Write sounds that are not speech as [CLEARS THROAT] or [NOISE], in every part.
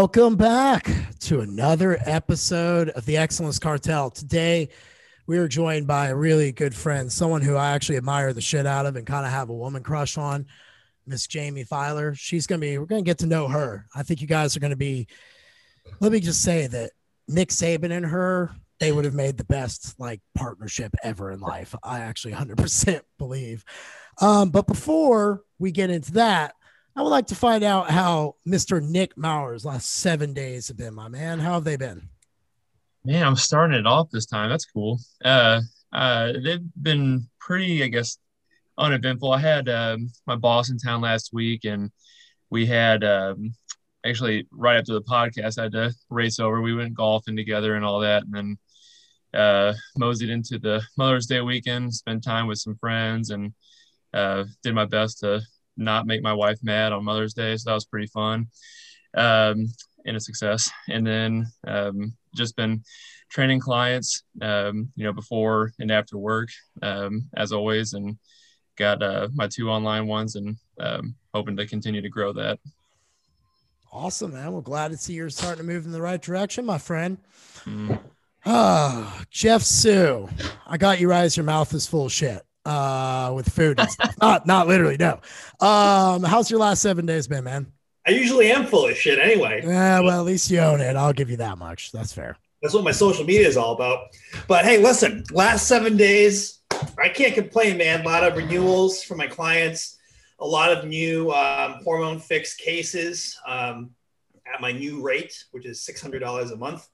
Welcome back to another episode of the Excellence Cartel. Today, we are joined by a really good friend, someone who I actually admire the shit out of and kind of have a woman crush on, Miss Jaime Filer. She's going to be, we're going to get to know her. I think you guys are going to be, let me just say that Nick Saban and her, they would have made the best like partnership ever in life. I actually 100% believe. Um, but before we get into that, I would like to find out how Mr. Nick Mauer's last seven days have been, my man. How have they been? Man, I'm starting it off this time. That's cool. Uh, uh, they've been pretty, I guess, uneventful. I had um, my boss in town last week, and we had um, actually right after the podcast, I had to race over. We went golfing together and all that, and then uh, moseyed into the Mother's Day weekend, spent time with some friends, and uh, did my best to not make my wife mad on Mother's Day. So that was pretty fun um, and a success. And then um, just been training clients, um, you know, before and after work, um, as always, and got uh, my two online ones and um, hoping to continue to grow that. Awesome, man. We're glad to see you're starting to move in the right direction, my friend. Mm. Oh, Jeff Su, I got you right as your mouth is full of shit uh, with food. not not literally, no. Um, how's your last seven days been, man? I usually am full of shit anyway. Yeah, well, at least you own it. I'll give you that much. That's fair. That's what my social media is all about. But hey, listen, last seven days, I can't complain, man. A lot of renewals for my clients, a lot of new um, hormone fix cases um, at my new rate, which is $600 a month.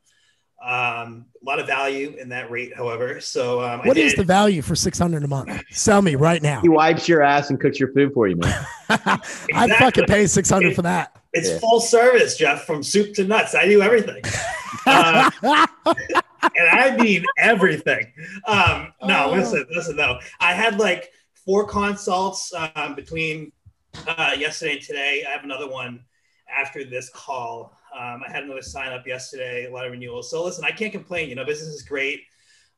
Um, a lot of value in that rate, however. So, um, what is the value for six hundred a month? Sell me right now. He wipes your ass and cooks your food for you, man. [LAUGHS] exactly. I'd fucking pay six hundred for that. It's yeah. full service, Jeff, from soup to nuts. I do everything, uh, [LAUGHS] and I mean everything. Um, no, oh. listen, listen. Though I had like four consults um, between uh, yesterday and today. I have another one after this call. Um, I had another sign up yesterday, a lot of renewals. So listen, I can't complain. You know, business is great.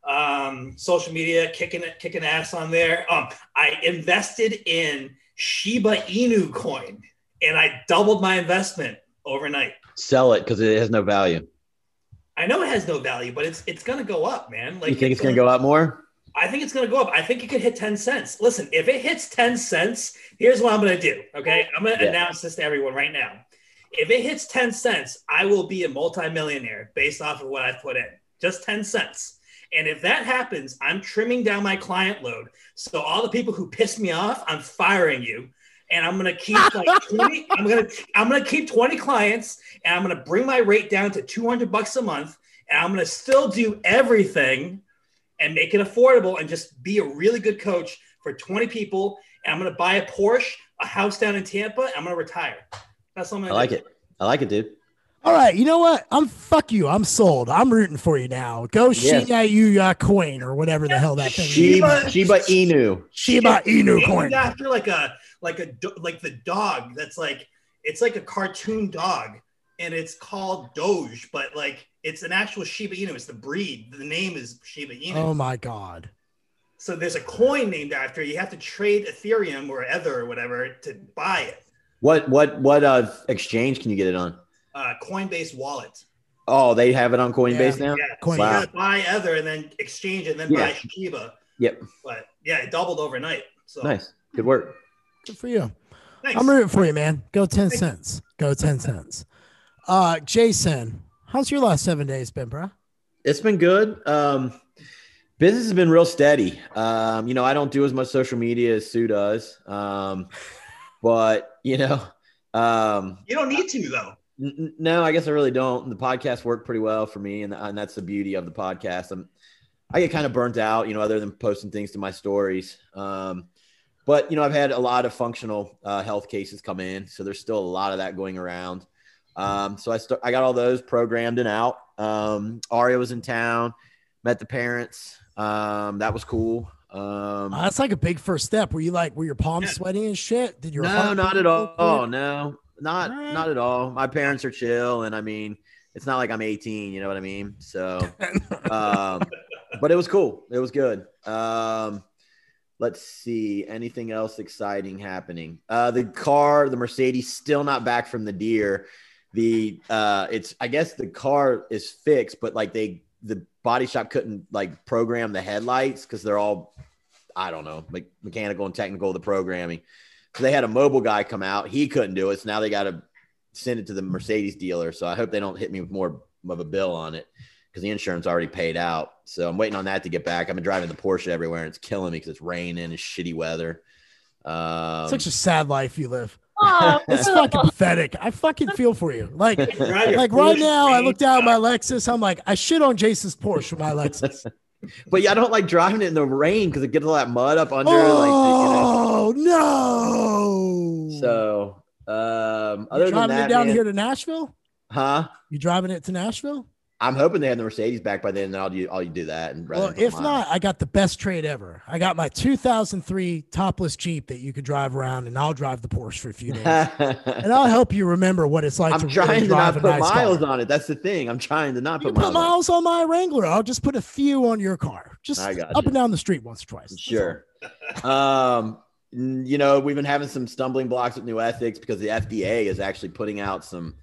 Um, social media kicking it, kicking ass on there. Um, I invested in Shiba Inu coin, and I doubled my investment overnight. Sell it because it has no value. I know it has no value, but it's it's gonna go up, man. Like you think it's, it's gonna, gonna go up more? I think it's going to go up. I think it could hit 10 cents. Listen, if it hits 10 cents, here's what I'm going to do. Okay. I'm going to yeah. announce this to everyone right now if it hits 10 cents, I will be a multimillionaire based off of what I've put in. Just 10 cents. And if that happens, I'm trimming down my client load. So all the people who piss me off, I'm firing you. And I'm gonna keep like [LAUGHS] 20, I'm gonna I'm gonna keep 20 clients and I'm gonna bring my rate down to 200 bucks a month. And I'm gonna still do everything and make it affordable and just be a really good coach for 20 people. And I'm gonna buy a Porsche, a house down in Tampa, and I'm gonna retire. That's something I like it. I like it, dude. All right, you know what? I'm fuck you. I'm sold. I'm rooting for you now. Go yes. Shiba Inu uh, coin or whatever the hell that thing Shiba, is. Shiba Inu. Shiba Inu coin. After like a like a like the dog that's like it's like a cartoon dog and it's called Doge, but like it's an actual Shiba Inu. It's the breed. The name is Shiba Inu. Oh my god. So there's a coin named after. You have to trade Ethereum or Ether or whatever to buy it. What what what uh exchange can you get it on? Uh, Coinbase wallet. Oh, they have it on Coinbase yeah, now. Yeah, Coinbase. Wow. You buy Ether and then exchange it, and then yeah. buy Shiba. Yep. But yeah, it doubled overnight. So nice. Good work. Good for you. Thanks. I'm rooting for you, man. Go ten Thanks. cents. Go ten cents. Uh, Jason, how's your last seven days been, bro? It's been good. Um, business has been real steady. Um, you know, I don't do as much social media as Su does. Um, but you know, um, you don't need to though. N- no, I guess I really don't. The podcast worked pretty well for me, and, and that's the beauty of the podcast. I'm, I get kind of burnt out, you know, other than posting things to my stories. Um, but you know, I've had a lot of functional uh, health cases come in, so there's still a lot of that going around. Um, so I st- I got all those programmed and out. Um, Aria was in town, met the parents. Um, that was cool. Um, uh, that's like a big first step. Were you like, were your palms sweaty and shit? Did your no, not at all. Oh no, not right. not at all. My parents are chill, and I mean, it's not like I'm 18. You know what I mean? So, [LAUGHS] um, but it was cool. It was good. Um, let's see. Anything else exciting happening? Uh, the car, the Mercedes, still not back from the deer. the uh, it's I guess the car is fixed, but like they the body shop couldn't like program the headlights because they're all I don't know, like mechanical and technical the programming. So they had a mobile guy come out. He couldn't do it. So now they got to send it to the Mercedes dealer. So I hope they don't hit me with more of a bill on it because the insurance already paid out. So I'm waiting on that to get back. I've been driving the Porsche everywhere and it's killing me because it's raining and shitty weather. Um, Such a sad life you live. Oh, It's fucking pathetic. I fucking feel for you. Like, like right now, I look down at my Lexus. I'm like, I shit on Jason's Porsche with my Lexus. [LAUGHS] but yeah, I don't like driving it in the rain because it gets all that mud up under. like, you know. Oh no! So, um, other you than driving that, it down man- here to Nashville? huh? You driving it to Nashville? I'm hoping they have the Mercedes back by then. And I'll do, I'll do that. And Well, if mine. not, I got the best trade ever. I got my 2003 topless Jeep that you could drive around, and I'll drive the Porsche for a few days, [LAUGHS] and I'll help you remember what it's like I'm to trying really to drive not put nice miles car. on it. That's the thing. I'm trying to not You put can put miles. miles on my Wrangler. I'll just put a few on your car, just up you. and down the street once or twice. on. Sure. [LAUGHS] um, you know, we've been having some stumbling blocks with Nuethix because the FDA is actually putting out some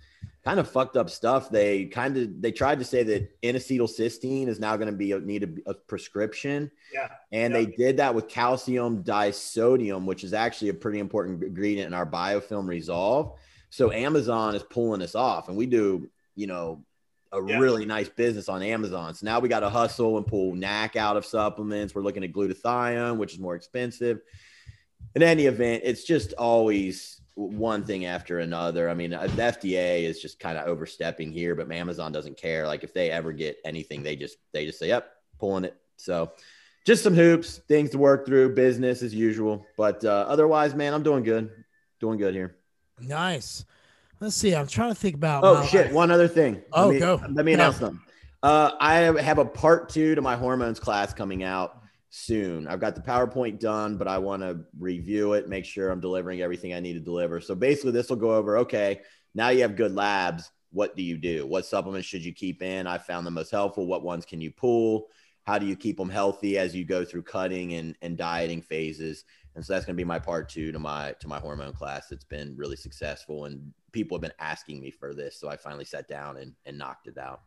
kind of fucked up stuff. They kind of they tried to say that N-acetylcysteine is now going to be a, need a, a prescription. Yeah. And Yeah. they did that with calcium disodium, which is actually a pretty important ingredient in our biofilm resolve. So Amazon is pulling us off, and we do, you know, a Yeah. really nice business on Amazon. So now we got to hustle and pull NAC out of supplements. We're looking at glutathione, which is more expensive. In any event, it's just always one thing after another. I mean, uh, the FDA is just kind of overstepping here, but Amazon doesn't care. Like if they ever get anything, they just they just say, "Yep, pulling it." So, just some hoops, things to work through, business as usual. But uh, otherwise, man, I'm doing good, doing good here. Nice. Let's see. I'm trying to think about. Oh shit! life. One other thing. Oh, let me, go. Let me announce them. Uh, I have a part two to my hormones class coming out soon. I've got the PowerPoint done, but I want to review it, make sure I'm delivering everything I need to deliver. So basically, this will go over. Okay, now you have good labs. What do you do? What supplements should you keep in? I found the most helpful. What ones can you pull? How do you keep them healthy as you go through cutting and, and dieting phases? And so that's going to be my part two to my to my hormone class. It's been really successful, and people have been asking me for this, so I finally sat down and, and knocked it out.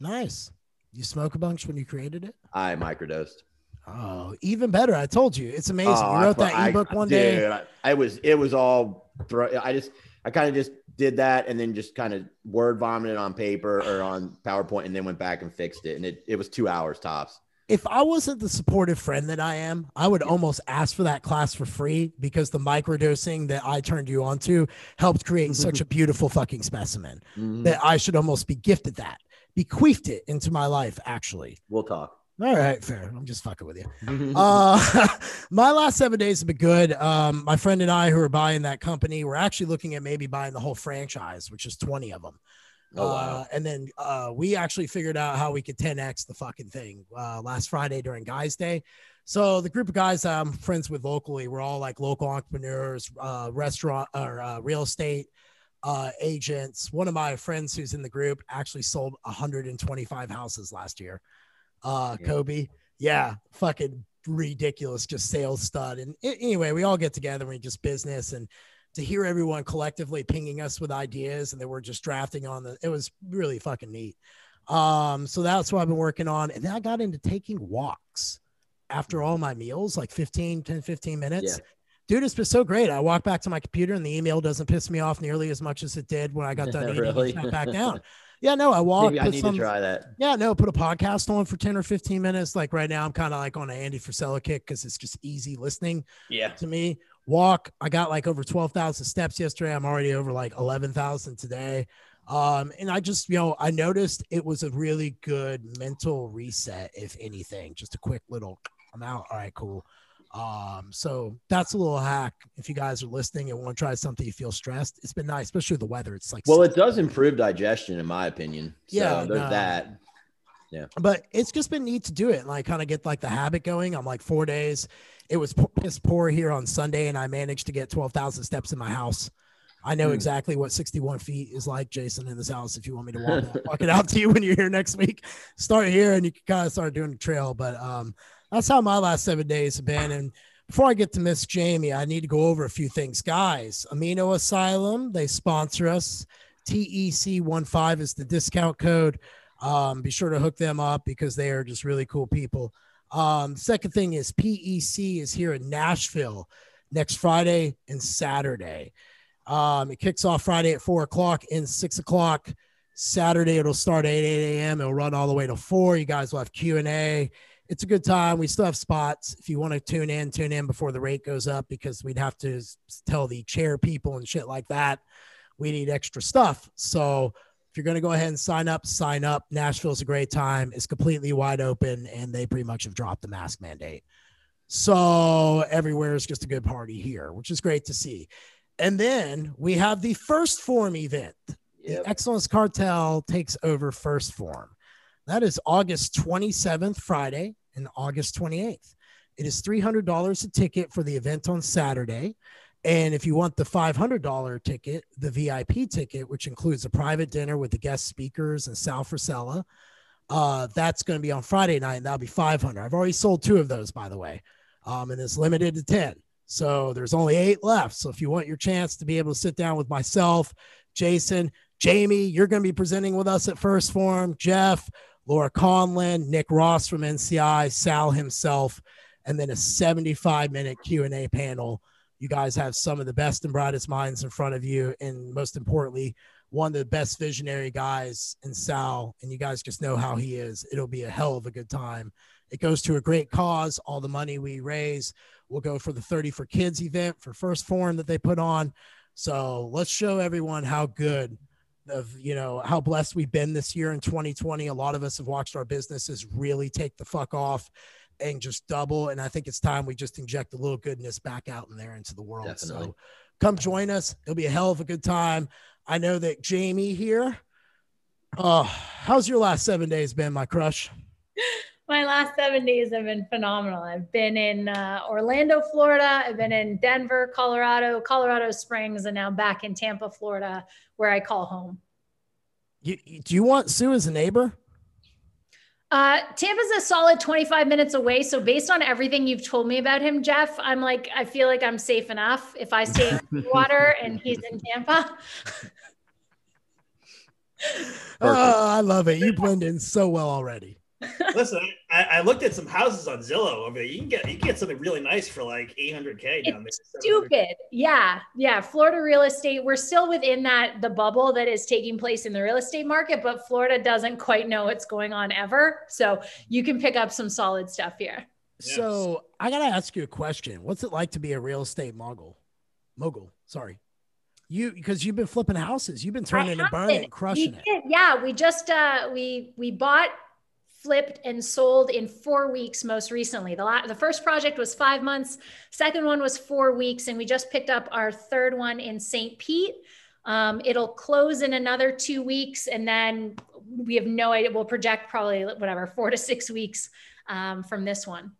Nice. You smoke a bunch when you created it? I microdosed. Oh, even better. I told you. It's amazing. Oh, you I wrote put- that I- ebook one dude, day. I, I was it was all. Throw, I just I kind of just did that and then just kind of word vomited on paper or on PowerPoint and then went back and fixed it and it it was two hours tops. If I wasn't the supportive friend that I am, I would almost ask for that class for free because the microdosing that I turned you on to helped create [LAUGHS] such a beautiful fucking specimen Mhm. that I should almost be gifted that, bequeathed it into my life, actually. We'll talk. All right, fair. I'm just fucking with you. Uh, [LAUGHS] my last seven days have been good. Um, my friend and I, who are buying that company, we're actually looking at maybe buying the whole franchise, which is 20 of them. Oh, wow. Uh, and then uh, we actually figured out how we could 10x the fucking thing uh, last Friday during Guys Day. So the group of guys that I'm friends with locally, we're all like local entrepreneurs, uh, restaurant or uh, real estate uh, agents. One of my friends who's in the group actually sold 125 houses last year. Uh, Yeah. Kobe, yeah, fucking ridiculous, just sales stud. And a- anyway, we all get together and we just business and to hear everyone collectively pinging us with ideas and then we're just drafting on the, it was really fucking neat. Um, so that's what I've been working on. And then I got into taking walks after all my meals, like 15, 10, 15 minutes. Yeah. Dude, it's been so great. I walk back to my computer and the email doesn't piss me off nearly as much as it did when I got done [LAUGHS] eating Really? back down. [LAUGHS] Yeah, no, I walk. Maybe I need some- to try that. yeah, no, put a podcast on for 10 or 15 minutes. Like right now, I'm kind of like on an Andy Frisella kick because it's just easy listening Yeah. to me. Walk. I got like over 12,000 steps yesterday. I'm already over like 11,000 today. Um, and I just, you know, I noticed it was a really good mental reset, if anything, just a quick little, I'm out. All right, cool. Um, so that's a little hack. If you guys are listening and want to try something, you feel stressed, it's been nice, especially with the weather. It's like, Well, it does improve digestion, in my opinion. So Yeah, there's no. that. but it's just been neat to do it and like kind of get like the habit going. I'm like four days. It was piss poor here on Sunday, and I managed to get 12,000 steps in my house. I know Hmm. exactly what 61 feet is like, Jason, in this house. If you want me to walk, walk it out to you when you're here next week, start here and you can kind of start doing the trail. But um, that's how my last seven days have been. And before I get to Miss Jaime, I need to go over a few things, guys. Amino Asylum, they sponsor us. TEC15 is the discount code. Um, be sure to hook them up because they are just really cool people. Um, second thing is PEC is here in Nashville next Friday and Saturday. Um, it kicks off Friday at four o'clock and six o'clock. Saturday it'll start at 8, 8 a.m. It'll run all the way to four. You guys will have Q and A. It's a good time. We still have spots. If you want to tune in, tune in before the rate goes up because we'd have to tell the chair people and shit like that. We need extra stuff. So if you're going to go ahead and sign up, sign up. Nashville's a great time. It's completely wide open, and they pretty much have dropped the mask mandate. So everywhere is just a good party here, which is great to see. And then we have the 1st Phorm event. Yep. The Excellence Cartel takes over 1st Phorm. That is August 27th, Friday, and August 28th. It is $300 a ticket for the event on Saturday. And if you want the $500 ticket, the VIP ticket, which includes a private dinner with the guest speakers and Sal Frisella, uh, that's going to be on Friday night, and that'll be 500. I've already sold two of those, by the way, um, and it's limited to 10. So there's only eight left. So if you want your chance to be able to sit down with myself, Jason, Jaime, you're going to be presenting with us at 1st Phorm, Jeff, Laurin Conlin, Nick Ross from NCI, Sal himself, and then a 75 minute Q&A panel you guys have some of the best and brightest minds in front of you. And most importantly, one of the best visionary guys in Sal. And you guys just know how he is. It'll be a hell of a good time. It goes to a great cause. All the money we raise will go for the 30 for Kids event for 1st Phorm that they put on. So let's show everyone how good of you know how blessed we've been this year in 2020 a lot of us have watched our businesses really take the fuck off and just double. And I think it's time we just inject a little goodness back out in there into the world. Definitely. So come join us. It'll be a hell of a good time. I know that Jaime here. Oh, how's your last seven days been, my crush? [LAUGHS] My last seven days have been phenomenal. I've been in uh, Orlando, Florida. I've been in Denver, Colorado, Colorado Springs, and now back in Tampa, Florida, where I call home. You, do you want Su as a neighbor? Uh, Tampa's a solid 25 minutes away. So based on everything you've told me about him, Jeff, I'm like, I feel like I'm safe enough if I stay in [LAUGHS] water and he's in Tampa. oh, I love it. You blend in so well already. Listen, I, I, looked at some houses on Zillow over there. You can get you can get something really nice for like 800k down it's there. Stupid. Yeah, yeah. Florida real estate. We're still within that the bubble that is taking place in the real estate market, but Florida doesn't quite know what's going on ever. So you can pick up some solid stuff here. Yes. So I gotta ask you a question. What's it like to be a real estate mogul? Mogul. Sorry you because you've been flipping houses you've been turning and burning and crushing it yeah we just uh we we bought flipped and sold in four weeks most recently. The, la- the first project was five months, second one was four weeks, and we just picked up our third one in St. Pete. Um, it'll close in another two weeks, and then we have no idea. We'll project probably whatever four to six weeks um, from this one.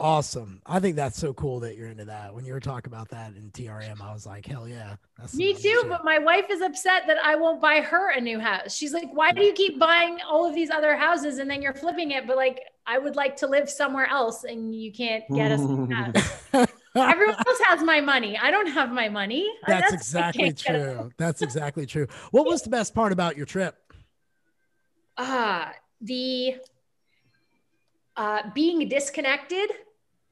Awesome. I think that's so cool that you're into that. When you were talking about that in TRM, I was like, hell yeah. Me too. Shit. But my wife is upset that I won't buy her a new house. She's like, why do you keep buying all of these other houses and then you're flipping it? But like, I would like to live somewhere else and you can't get us. [LAUGHS] Everyone else has my money. I don't have my money. That's, That's exactly true. That's exactly true. What was the best part about your trip? Ah, uh, the uh, being disconnected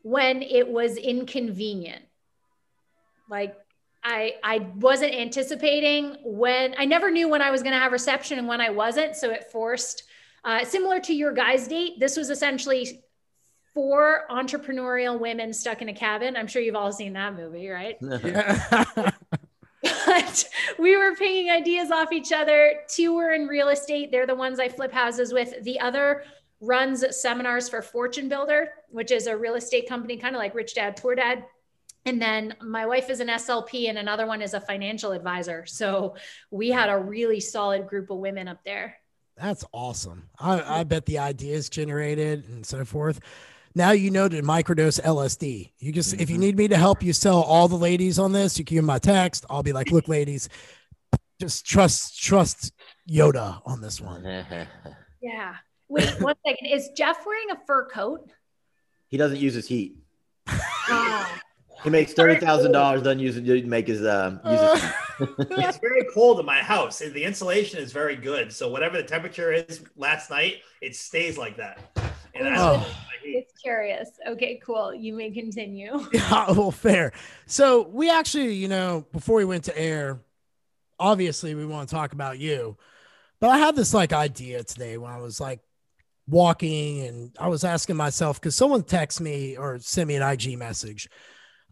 when it was inconvenient. Like I I wasn't anticipating when I never knew when I was going to have reception and when I wasn't, so it forced uh, similar to your guys' date. This was essentially four entrepreneurial women stuck in a cabin. I'm sure you've all seen that movie, right? [LAUGHS] [LAUGHS] but we were pinging ideas off each other. Two were in real estate. They're the ones I flip houses with. The other runs seminars for Fortune Builder, which is a real estate company, kind of like Rich Dad Poor Dad. And then my wife is an SLP, and another one is a financial advisor. So we had a really solid group of women up there. That's awesome. I, I bet the ideas generated and so forth. Now you know to microdose LSD. You just mm-hmm. if you mm-hmm. need me to help you sell all the ladies on this, you can give my text. I'll be like, look, ladies, just trust trust Yoda on this one. [LAUGHS] yeah. Wait [LAUGHS] one second. Is Jeff wearing a fur coat? He doesn't use his heat. [LAUGHS] Oh. He makes thirty thousand dollars. Doesn't use it. To make his uh, use his [LAUGHS] it's very cold in my house. The insulation is very good. So whatever the temperature is last night, it stays like that. And I oh. It's curious. Okay, cool. You may continue. Yeah, well, fair. So we actually, you know, before we went to air, obviously we want to talk about you. But I had this like idea today when I was like walking and I was asking myself because someone texted me or sent me an IG message.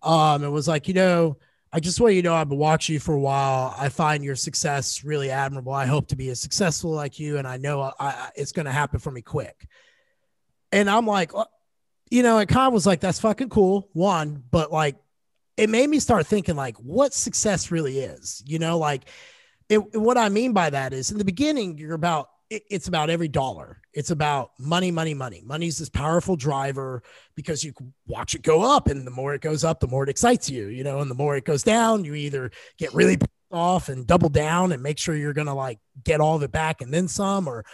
Um, it was like, you know, I just want you to know I've been watching you for a while. I find your success really admirable. I hope to be as successful like you, and I know I, I, it's going to happen for me quick. And I'm like, you know, it kind of was like, that's fucking cool. One, but like, it made me start thinking like, what success really is. You know, like, it, what I mean by that is in the beginning, you're about it's about every dollar. It's about money, money, money. Money's this powerful driver because you watch it go up, and the more it goes up, the more it excites you, you know, and the more it goes down, you either get really off and double down and make sure you're gonna like get all of it back and then some, or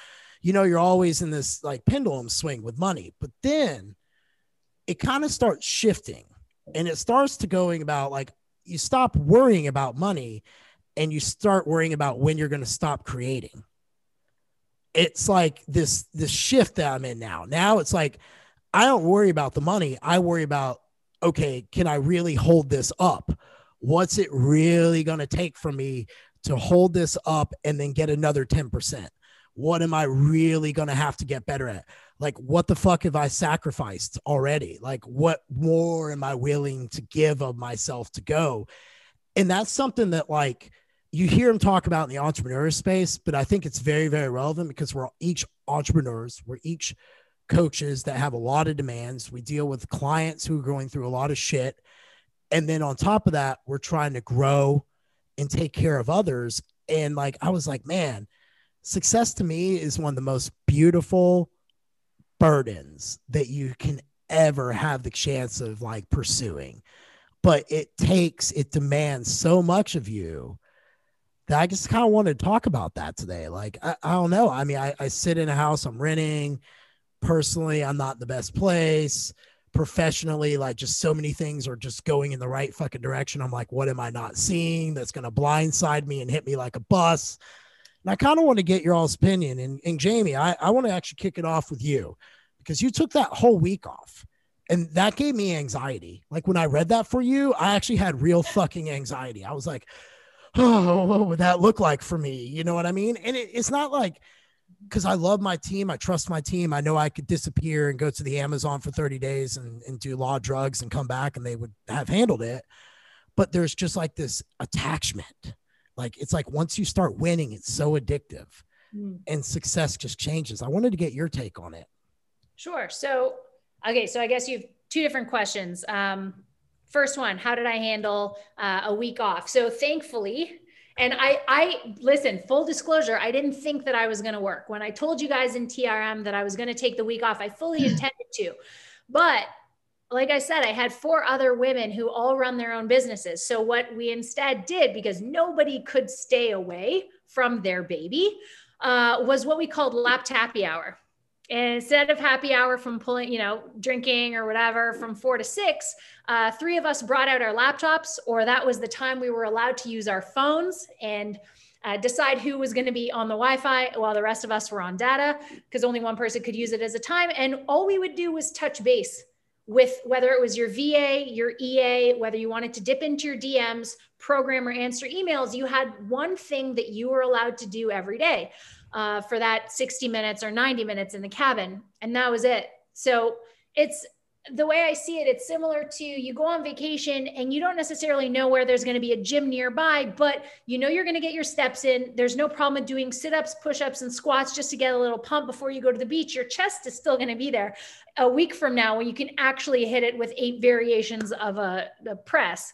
you know, you're always in this like pendulum swing with money. But then it kind of starts shifting and it starts to going about like you stop worrying about money and you start worrying about when you're going to stop creating it's like this this shift that I'm in now. Now it's like I don't worry about the money. I worry about okay, can I really hold this up? What's it really going to take for me to hold this up and then get another 10%? What am I really going to have to get better at? Like, what the fuck have I sacrificed already? Like, what more am I willing to give of myself to go? And that's something that, like, you hear him talk about in the entrepreneur space, but I think it's very, very relevant because we're each entrepreneurs, we're each coaches that have a lot of demands. We deal with clients who are going through a lot of shit. And then on top of that, we're trying to grow and take care of others. And like, I was like, man, success to me is one of the most beautiful burdens that you can ever have the chance of like pursuing. But it takes, it demands so much of you I just kind of wanted to talk about that today. Like, I, I don't know. I mean, I, I sit in a house I'm renting. Personally, I'm not in the best place. Professionally, like, just so many things are just going in the right fucking direction. I'm like, what am I not seeing that's going to blindside me and hit me like a bus? And I kind of want to get your all's opinion. And, and Jaime, I, I want to actually kick it off with you because you took that whole week off and that gave me anxiety. Like when I read that for you, I actually had real fucking anxiety. I was like, oh, [GASPS] what would that look like for me? You know what I mean? And it, it's not like because I love my team, I trust my team. I know I could disappear and go to the Amazon for 30 days and, and do law drugs and come back and they would have handled it. But there's just like this attachment. Like it's like once you start winning, it's so addictive mm. and success just changes. I wanted to get your take on it. Sure. So, okay. So I guess you have two different questions. Um, First one, how did I handle uh, a week off? So thankfully, and I, I listen, full disclosure, I didn't think that I was going to work. When I told you guys in TRM that I was going to take the week off, I fully intended to. But like I said, I had four other women who all run their own businesses. So what we instead did, because nobody could stay away from their baby, uh, was what we called lap tappy hour. Instead of happy hour from pulling, you know, drinking or whatever from four to six, uh, three of us brought out our laptops, or that was the time we were allowed to use our phones and uh, decide who was going to be on the Wi Fi while the rest of us were on data because only one person could use it as a time. And all we would do was touch base with whether it was your VA, your EA, whether you wanted to dip into your DMs, program, or answer emails, you had one thing that you were allowed to do every day uh, for that 60 minutes or 90 minutes in the cabin. And that was it. So it's the way I see it, it's similar to you go on vacation and you don't necessarily know where there's going to be a gym nearby, but you know you're going to get your steps in. There's no problem with doing sit ups, push ups, and squats just to get a little pump before you go to the beach. Your chest is still going to be there a week from now when you can actually hit it with eight variations of a, a press.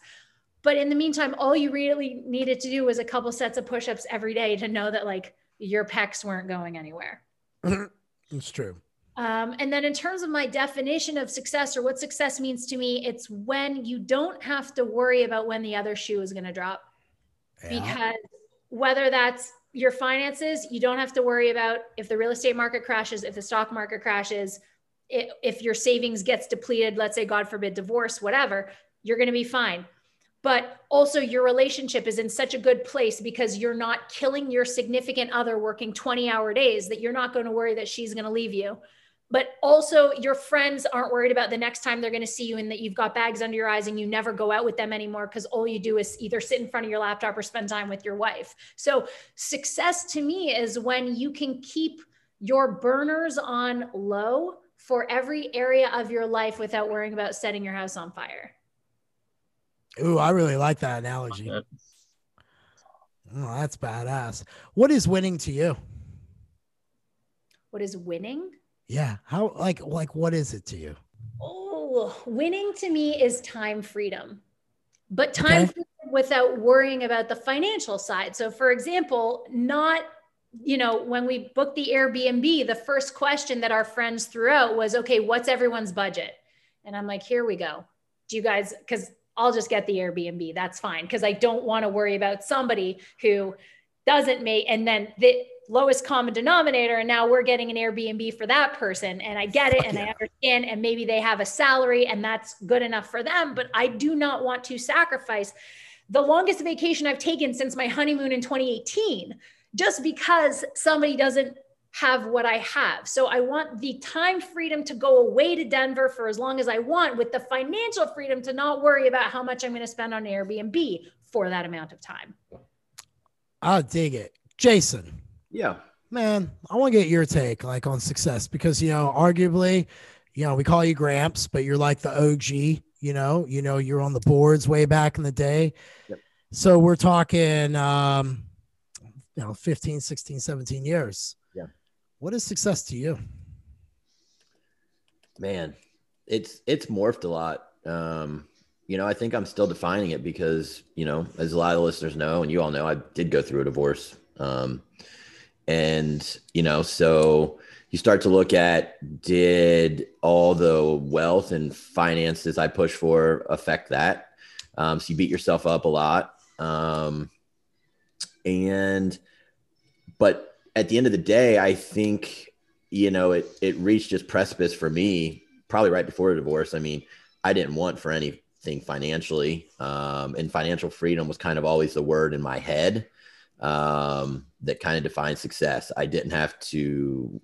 But in the meantime, all you really needed to do was a couple sets of push ups every day to know that, like, your pecs weren't going anywhere. [LAUGHS] it's true. Um, and then, in terms of my definition of success or what success means to me, it's when you don't have to worry about when the other shoe is going to drop. Yeah. Because whether that's your finances, you don't have to worry about if the real estate market crashes, if the stock market crashes, if your savings gets depleted, let's say, God forbid, divorce, whatever, you're going to be fine. But also your relationship is in such a good place because you're not killing your significant other working 20 hour days that you're not going to worry that she's going to leave you. But also your friends aren't worried about the next time they're going to see you and that you've got bags under your eyes and you never go out with them anymore because all you do is either sit in front of your laptop or spend time with your wife. So success to me is when you can keep your burners on low for every area of your life without worrying about setting your house on fire Ooh, I really like that analogy. Oh, that's badass. What is winning to you? What is winning? Yeah. How like like what is it to you? Oh, winning to me is time freedom. But time okay. freedom without worrying about the financial side. So for example, not you know, when we booked the Airbnb, the first question that our friends threw out was, okay, what's everyone's budget? And I'm like, here we go. Do you guys, because I'll just get the Airbnb. That's fine. Cause I don't want to worry about somebody who doesn't make, and then the lowest common denominator. And now we're getting an Airbnb for that person. And I get it Fuck and yeah. I understand. And maybe they have a salary and that's good enough for them. But I do not want to sacrifice the longest vacation I've taken since my honeymoon in 2018 just because somebody doesn't have what I have. So I want the time freedom to go away to Denver for as long as I want with the financial freedom to not worry about how much I'm going to spend on Airbnb for that amount of time. I dig it. Jason. Yeah. Man, I want to get your take like on success because you know, arguably, you know, we call you Gramps, but you're like the OG, you know, you know, you're on the boards way back in the day. Yep. So we're talking um, you know, 15, 16, 17 years what is success to you? Man, it's it's morphed a lot. Um, you know, I think I'm still defining it because, you know, as a lot of listeners know, and you all know, I did go through a divorce. Um, and, you know, so you start to look at did all the wealth and finances I push for affect that? Um, so you beat yourself up a lot. Um, and, but at the end of the day, I think, you know, it, it reached just precipice for me probably right before the divorce. I mean, I didn't want for anything financially. Um, and financial freedom was kind of always the word in my head um, that kind of defined success. I didn't have to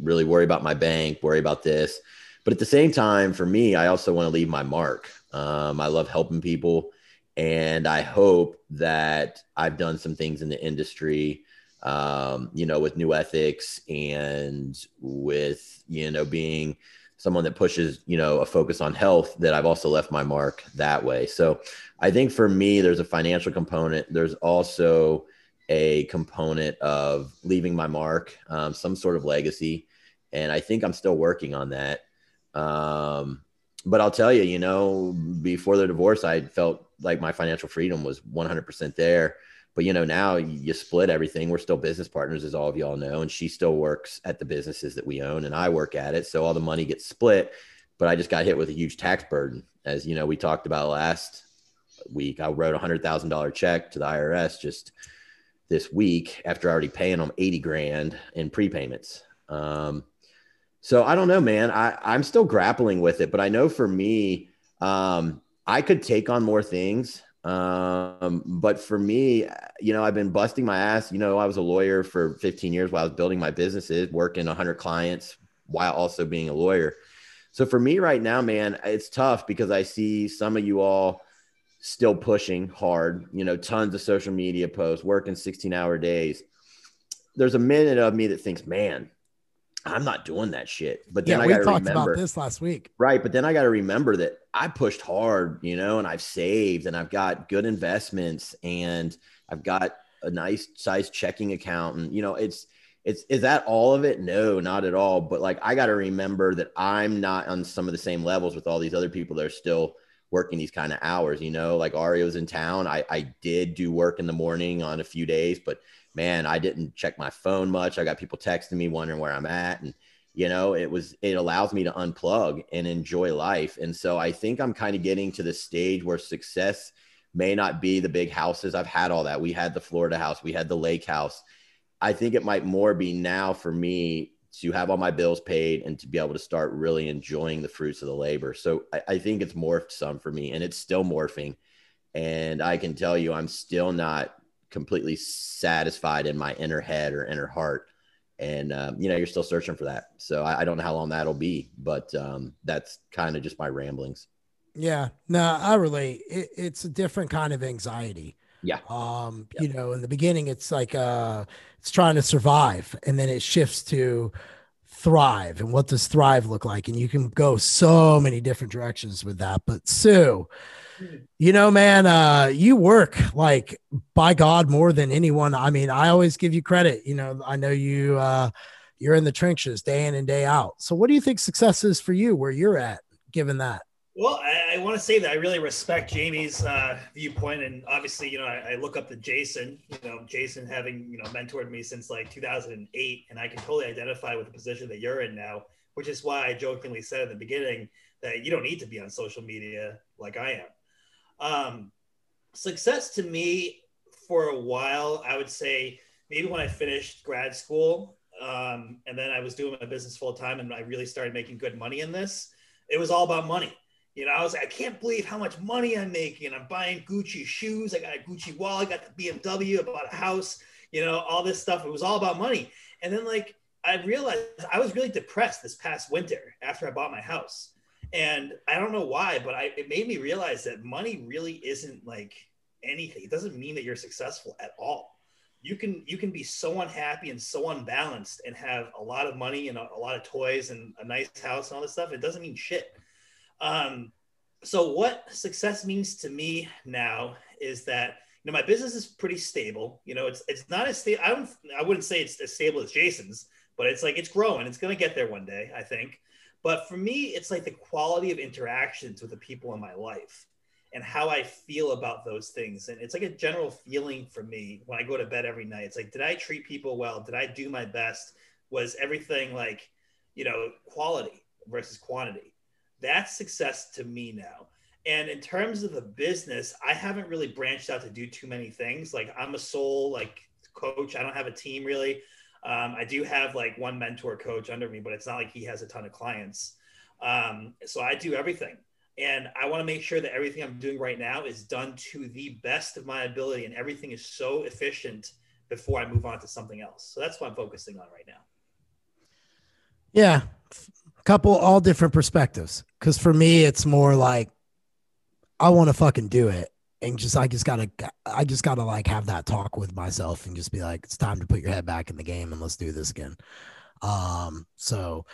really worry about my bank, worry about this. But at the same time, for me, I also want to leave my mark. Um, I love helping people. And I hope that I've done some things in the industry um, you know, with Nuethix and with, you know, being someone that pushes, you know, a focus on health that I've also left my mark that way. So I think for me, there's a financial component. There's also a component of leaving my mark, um, some sort of legacy. And I think I'm still working on that. Um, but I'll tell you, you know, before the divorce, I felt like my financial freedom was 100% there. But you know, now you split everything. We're still business partners, as all of y'all know, and she still works at the businesses that we own, and I work at it. So all the money gets split. But I just got hit with a huge tax burden, as you know, we talked about last week. I wrote a hundred thousand dollar check to the IRS just this week after already paying them 80 grand in prepayments. Um, so I don't know, man. I, I'm still grappling with it, but I know for me, um, I could take on more things. Um, but for me, you know, I've been busting my ass. You know, I was a lawyer for 15 years while I was building my businesses, working 100 clients while also being a lawyer. So for me right now, man, it's tough because I see some of you all still pushing hard, you know, tons of social media posts, working 16 hour days. There's a minute of me that thinks, man, I'm not doing that shit. But then yeah, I got to remember about this last week, right? But then I got to remember that I pushed hard, you know, and I've saved and I've got good investments and I've got a nice size checking account, and you know, it's it's is that all of it? No, not at all. But like I got to remember that I'm not on some of the same levels with all these other people that are still working these kind of hours. You know, like Ario's in town. I I did do work in the morning on a few days, but man, I didn't check my phone much. I got people texting me wondering where I'm at. And, you know, it was, it allows me to unplug and enjoy life. And so I think I'm kind of getting to the stage where success may not be the big houses. I've had all that. We had the Florida house, we had the lake house. I think it might more be now for me to have all my bills paid and to be able to start really enjoying the fruits of the labor. So I, I think it's morphed some for me and it's still morphing And I can tell you, I'm still not completely satisfied in my inner head or inner heart. And, um, you know, you're still searching for that. So I, I don't know how long that'll be, but um, that's kind of just my ramblings. Yeah, no, I relate. It, it's a different kind of anxiety. Yeah. Um, yep. you know, in the beginning, it's like uh, it's trying to survive, and then it shifts to thrive. And what does thrive look like? And you can go so many different directions with that. But Su. You know, man, uh, you work like by God more than anyone. I mean, I always give you credit. You know, I know you. Uh, you're in the trenches day in and day out. So, what do you think success is for you where you're at, given that? Well, I, I want to say that I really respect Jaime's uh, viewpoint, and obviously, you know, I, I, look up to Jason. You know, Jason having you know mentored me since like 2008, and I can totally identify with the position that you're in now, which is why I jokingly said at the beginning that you don't need to be on social media like I am. Um, success to me for a while, I would say maybe when I finished grad school, um, and then I was doing my business full time, and I really started making good money in this. It was all about money you know, I was like, I can't believe how much money I'm making. I'm buying Gucci shoes. I got a Gucci wallet. I got the BMW. I bought a house. You know, all this stuff. It was all about money. And then like I realized I was really depressed this past winter after I bought my house. And I don't know why, but I, it made me realize that money really isn't like anything. It doesn't mean that you're successful at all. You can you can be so unhappy and so unbalanced and have a lot of money and a, a lot of toys and a nice house and all this stuff. It doesn't mean shit um, so what success means to me now is that you know my business is pretty stable. You know, it's it's not as stable. I don't I wouldn't say it's as stable as Jason's, but it's like it's growing. It's going to get there one day, I think. But for me, it's like the quality of interactions with the people in my life and how I feel about those things. And it's like a general feeling for me when I go to bed every night. It's like, did I treat people well? Did I do my best? Was everything like, you know, quality versus quantity? that's success to me now. And in terms of the business, I haven't really branched out to do too many things. Like I'm a sole like coach. I don't have a team really. Um, I do have like one mentor coach under me, but it's not like he has a ton of clients. Um, so I do everything. And I want to make sure that everything I'm doing right now is done to the best of my ability and everything is so efficient before I move on to something else. So that's what I'm focusing on right now. Yeah A couple all different perspectives because for me it's more like i want to fucking do it and just i just gotta i just gotta like have that talk with myself and just be like it's time to put your head back in the game and let's do this again um so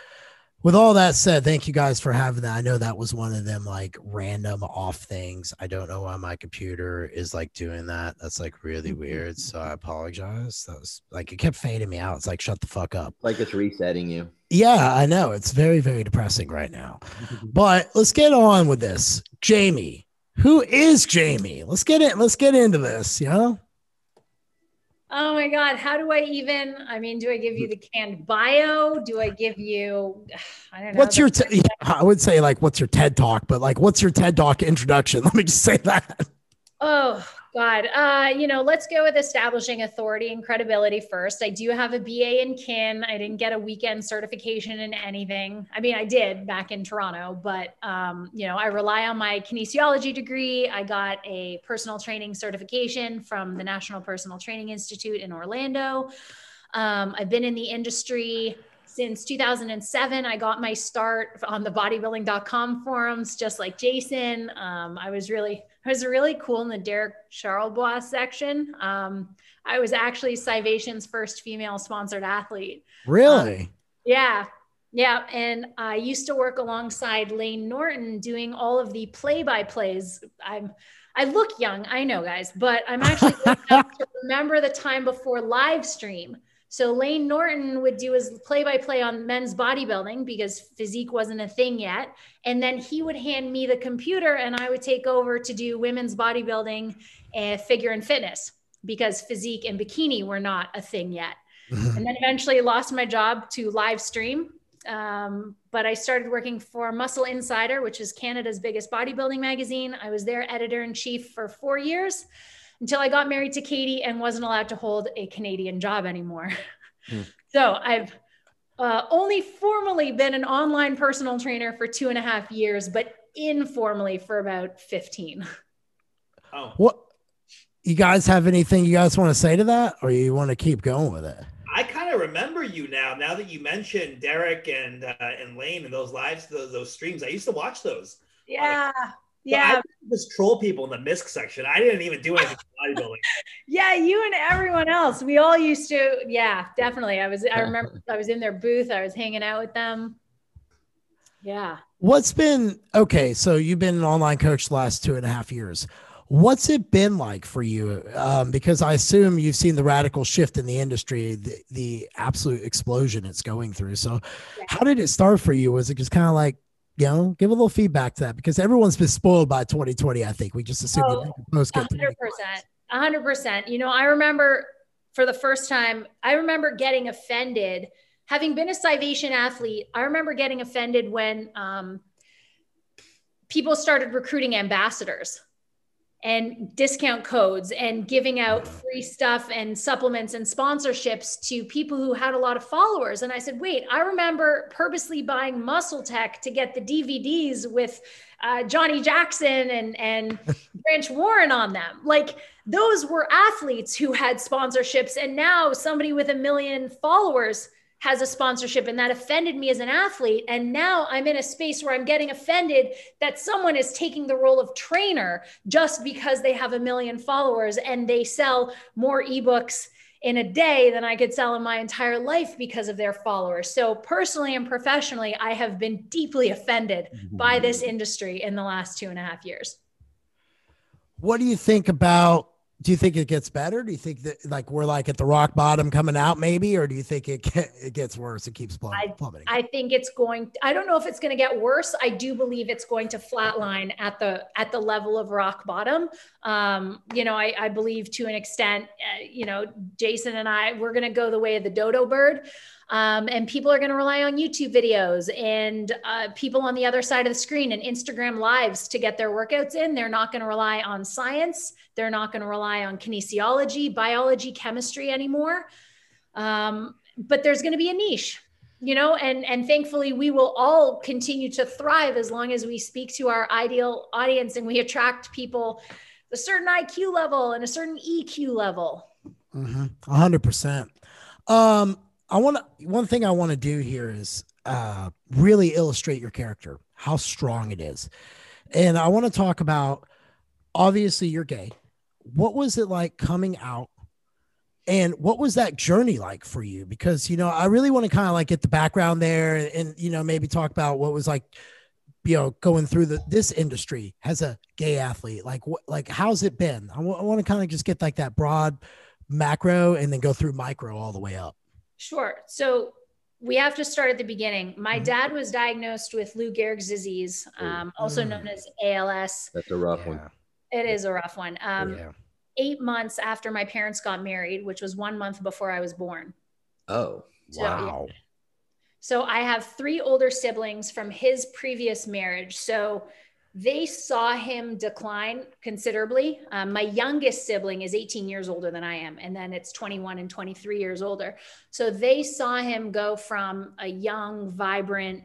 with all that said, thank you guys for having that. I know that was one of them like random off things. I don't know why my computer is like doing that. That's like really weird. So I apologize. That was like it kept fading me out. It's like shut the fuck up. Like it's resetting you. Yeah, I know. It's very, very depressing right now. but let's get on with this. Jaime. Who is Jaime? Let's get it. Let's get into this, you know? Oh my God. How do I even? I mean, do I give you the canned bio? Do I give you, [SIGHS] I don't know. What's your, I would say like, what's your TED talk, but like, what's your TED talk introduction? [LAUGHS] Let me just say that. Oh, God. Uh, you know, let's go with establishing authority and credibility first. I do have a BA in kin. I didn't get a weekend certification in anything. I mean, I did back in Toronto, but um, you know, I rely on my kinesiology degree. I got a personal training certification from the National Personal Training Institute in Orlando. Um, I've been in the industry since 2007 i got my start on the bodybuilding.com forums just like jason um, i was really I was really cool in the Derek Charlebois section. Um, I was actually Scivation's first female sponsored athlete. Really? Um, yeah. Yeah. And I used to work alongside Lane Norton doing all of the play by plays. I'm, I look young, I know, guys, but I'm actually [LAUGHS] to remember the time before live stream so Lane Norton would do his play by play on men's bodybuilding because physique wasn't a thing yet. And then he would hand me the computer and I would take over to do women's bodybuilding and figure and fitness because physique and bikini were not a thing yet. [LAUGHS] And then eventually lost my job to live stream. Um, but I started working for Muscle Insider, which is Canada's biggest bodybuilding magazine. I was their editor in chief for four years until I got married to Katie and wasn't allowed to hold a Canadian job anymore. [LAUGHS] Hmm. So I've uh, only formally been an online personal trainer for two and a half years, but informally for about 15. [LAUGHS] Oh, What you guys have anything you guys want to say to that, or you want to keep going with it? I kind of remember you now. Now that you mentioned Derek and uh, and Lane and those lives, those, those streams, I used to watch those. Yeah. But Yeah. I just troll people in the misc section. I didn't even do anything [LAUGHS] bodybuilding. Yeah, you and everyone else. We all used to, yeah, definitely. I was I remember I was in their booth, I was hanging out with them. Yeah. What's been okay? So you've been an online coach the last two and a half years. What's it been like for you? Um, because I assume you've seen the radical shift in the industry, the, the absolute explosion it's going through. So, how did it start for you? Was it just kind of like, you know, give a little feedback to that? Because everyone's been spoiled by 2020. I think we just assume Oh, A get hundred percent. A hundred percent. You know, I remember for the first time, I remember getting offended. Having been a Scivation athlete, I remember getting offended when um, people started recruiting ambassadors and discount codes and giving out free stuff and supplements and sponsorships to people who had a lot of followers. And I said, wait, I remember purposely buying Muscle Tech to get the DVDs with uh, Johnny Jackson and, and [LAUGHS] Branch Warren on them. Like those were athletes who had sponsorships. And now somebody with a million followers has a sponsorship and that offended me as an athlete. And now i'm in a space where i'm getting offended that someone is taking the role of trainer just because they have a million followers and they sell more ebooks in a day than i could sell in my entire life because of their followers. So personally and professionally i have been deeply offended by this mm-hmm. industry in the last two and a half years. What do you think about? Do you think it gets better? Do you think that like we're like at the rock bottom coming out maybe, or do you think it get, it gets worse? It keeps plummeting. plummeting? I think it's going. I don't know if it's going to get worse. I do believe it's going to flatline at the at the level of rock bottom. Um, you know, I, I believe to an extent. Uh, you know, Jason and I we're going to go the way of the dodo bird. Um, and people are going to rely on YouTube videos and uh, people on the other side of the screen and Instagram lives to get their workouts in. They're not going to rely on science. They're not going to rely on kinesiology, biology, chemistry anymore. Um, but there's going to be a niche you know and and thankfully we will all continue to thrive as long as we speak to our ideal audience and we attract people a certain iq level and a certain eq level Mm-hmm. A hundred percent. Um, I want to. One thing I want to do here is uh, really illustrate your character, how strong it is, and I want to talk about. Obviously, you're gay. What was it like coming out, and what was that journey like for you? Because you know, I really want to kind of like get the background there, and, you know, maybe talk about what was like, you know, going through the this industry as a gay athlete. Like, what, like, how's it been? I want to kind of just get like that broad macro and then go through micro all the way up. Sure. So we have to start at the beginning. My Mhm. dad was diagnosed with Lou Gehrig's disease, um, also known Mm. as ALS. That's a rough one. It is a rough one. Um, yeah. Eight months after my parents got married, which was one month before I was born. Oh, So, Wow. So I have three older siblings from his previous marriage. So they saw him decline considerably. Um, my youngest sibling is 18 years older than I am, and then it's 21 and 23 years older. So they saw him go from a young, vibrant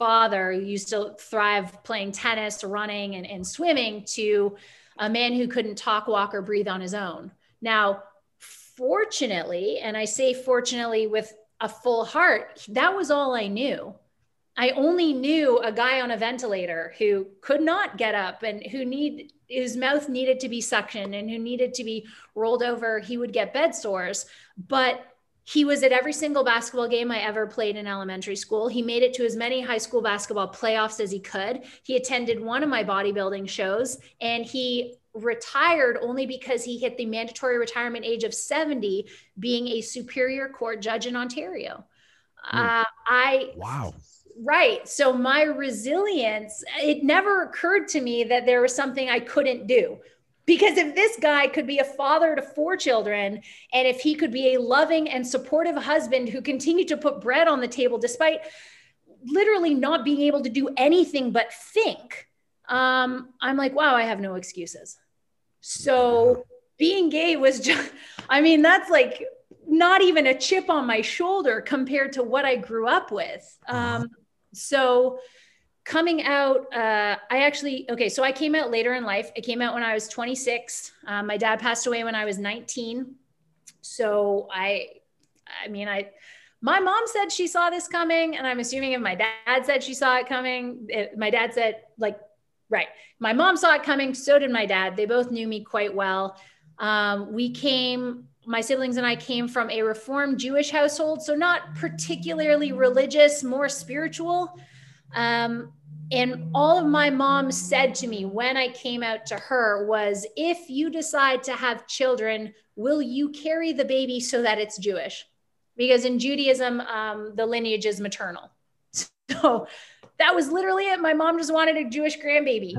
father who used to thrive playing tennis, running, and, and swimming to a man who couldn't talk, walk, or breathe on his own. Now, fortunately, and I say fortunately with a full heart, that was all I knew. I only knew a guy on a ventilator who could not get up and who need his mouth needed to be suctioned and who needed to be rolled over. He would get bed sores, but he was at every single basketball game I ever played in elementary school. He made it to as many high school basketball playoffs as he could. He attended one of my bodybuilding shows and he retired only because he hit the mandatory retirement age of 70 being a superior court judge in Ontario. Uh, I Wow. Right. So my resilience, it never occurred to me that there was something I couldn't do. Because if this guy could be a father to four children, and if he could be a loving and supportive husband who continued to put bread on the table despite literally not being able to do anything but think, um, I'm like, wow, I have no excuses. So being gay was [LAUGHS] just, I mean, that's like not even a chip on my shoulder compared to what I grew up with. Um, so coming out, uh, I actually, okay, so I came out later in life. I came out when I was 26. Um, my dad passed away when I was 19. So I, I mean, I, my mom said she saw this coming, and I'm assuming if my dad said she saw it coming, it, my dad said, like, right. My mom saw it coming. So did my dad. They both knew me quite well. Um, we came, my siblings and I came from a Reformed Jewish household, so not particularly religious, more spiritual. Um, and all of my mom said to me when I came out to her was if you decide to have children, will you carry the baby so that it's Jewish? Because in Judaism, um, the lineage is maternal. [LAUGHS] So that was literally it. My mom just wanted a Jewish grandbaby.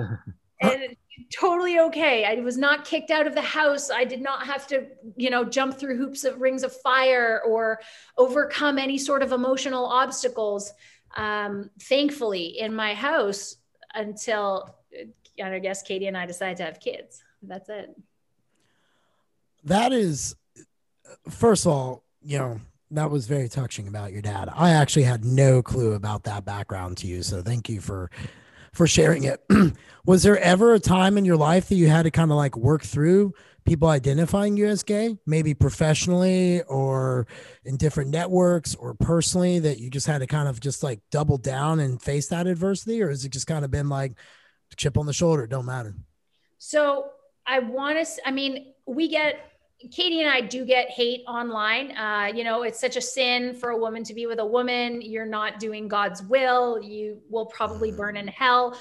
and [LAUGHS] totally okay. I was not kicked out of the house. I did not have to, you know, jump through hoops of rings of fire or overcome any sort of emotional obstacles um, thankfully in my house until I guess Katie and I decided to have kids. That's it. That is, first of all, you know, that was very touching about your dad. I actually had no clue about that background to you. So thank you for for sharing it. [CLEARS THROAT] was there ever a time in your life that you had to kind of like work through people identifying you as gay, maybe professionally or in different networks or personally, that you just had to kind of just like double down and face that adversity? Or has it just kind of been like chip on the shoulder? Don't matter. So I want to, I mean, we get, Katie and I do get hate online. Uh, you know, it's such a sin for a woman to be with a woman. You're not doing God's will. You will probably burn in hell.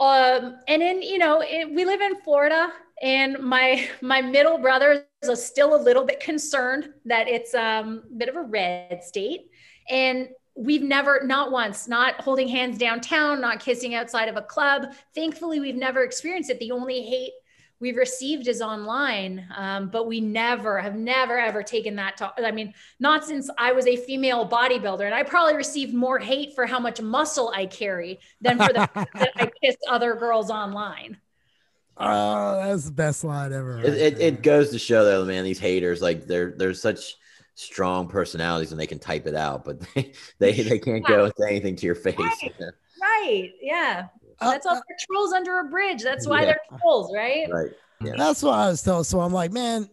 Um, and then, you know, it, we live in Florida and my my middle brother is still a little bit concerned that it's um, a bit of a red state and we've never not once not holding hands downtown not kissing outside of a club thankfully we've never experienced it the only hate we've received is online um, but we never have never ever taken that to i mean not since i was a female bodybuilder and i probably received more hate for how much muscle i carry than for the [LAUGHS] that i kissed other girls online Oh, that's the best line ever. Right it, it, it, goes to show though, man, these haters, like they're they're such strong personalities and they can type it out, but [LAUGHS] they they, they can't go and say anything to your face. Right, right. yeah. Uh, That's all uh, trolls under a bridge. That's why yeah. they're trolls, right? Right. Yeah. That's what I was telling. So I'm like, man,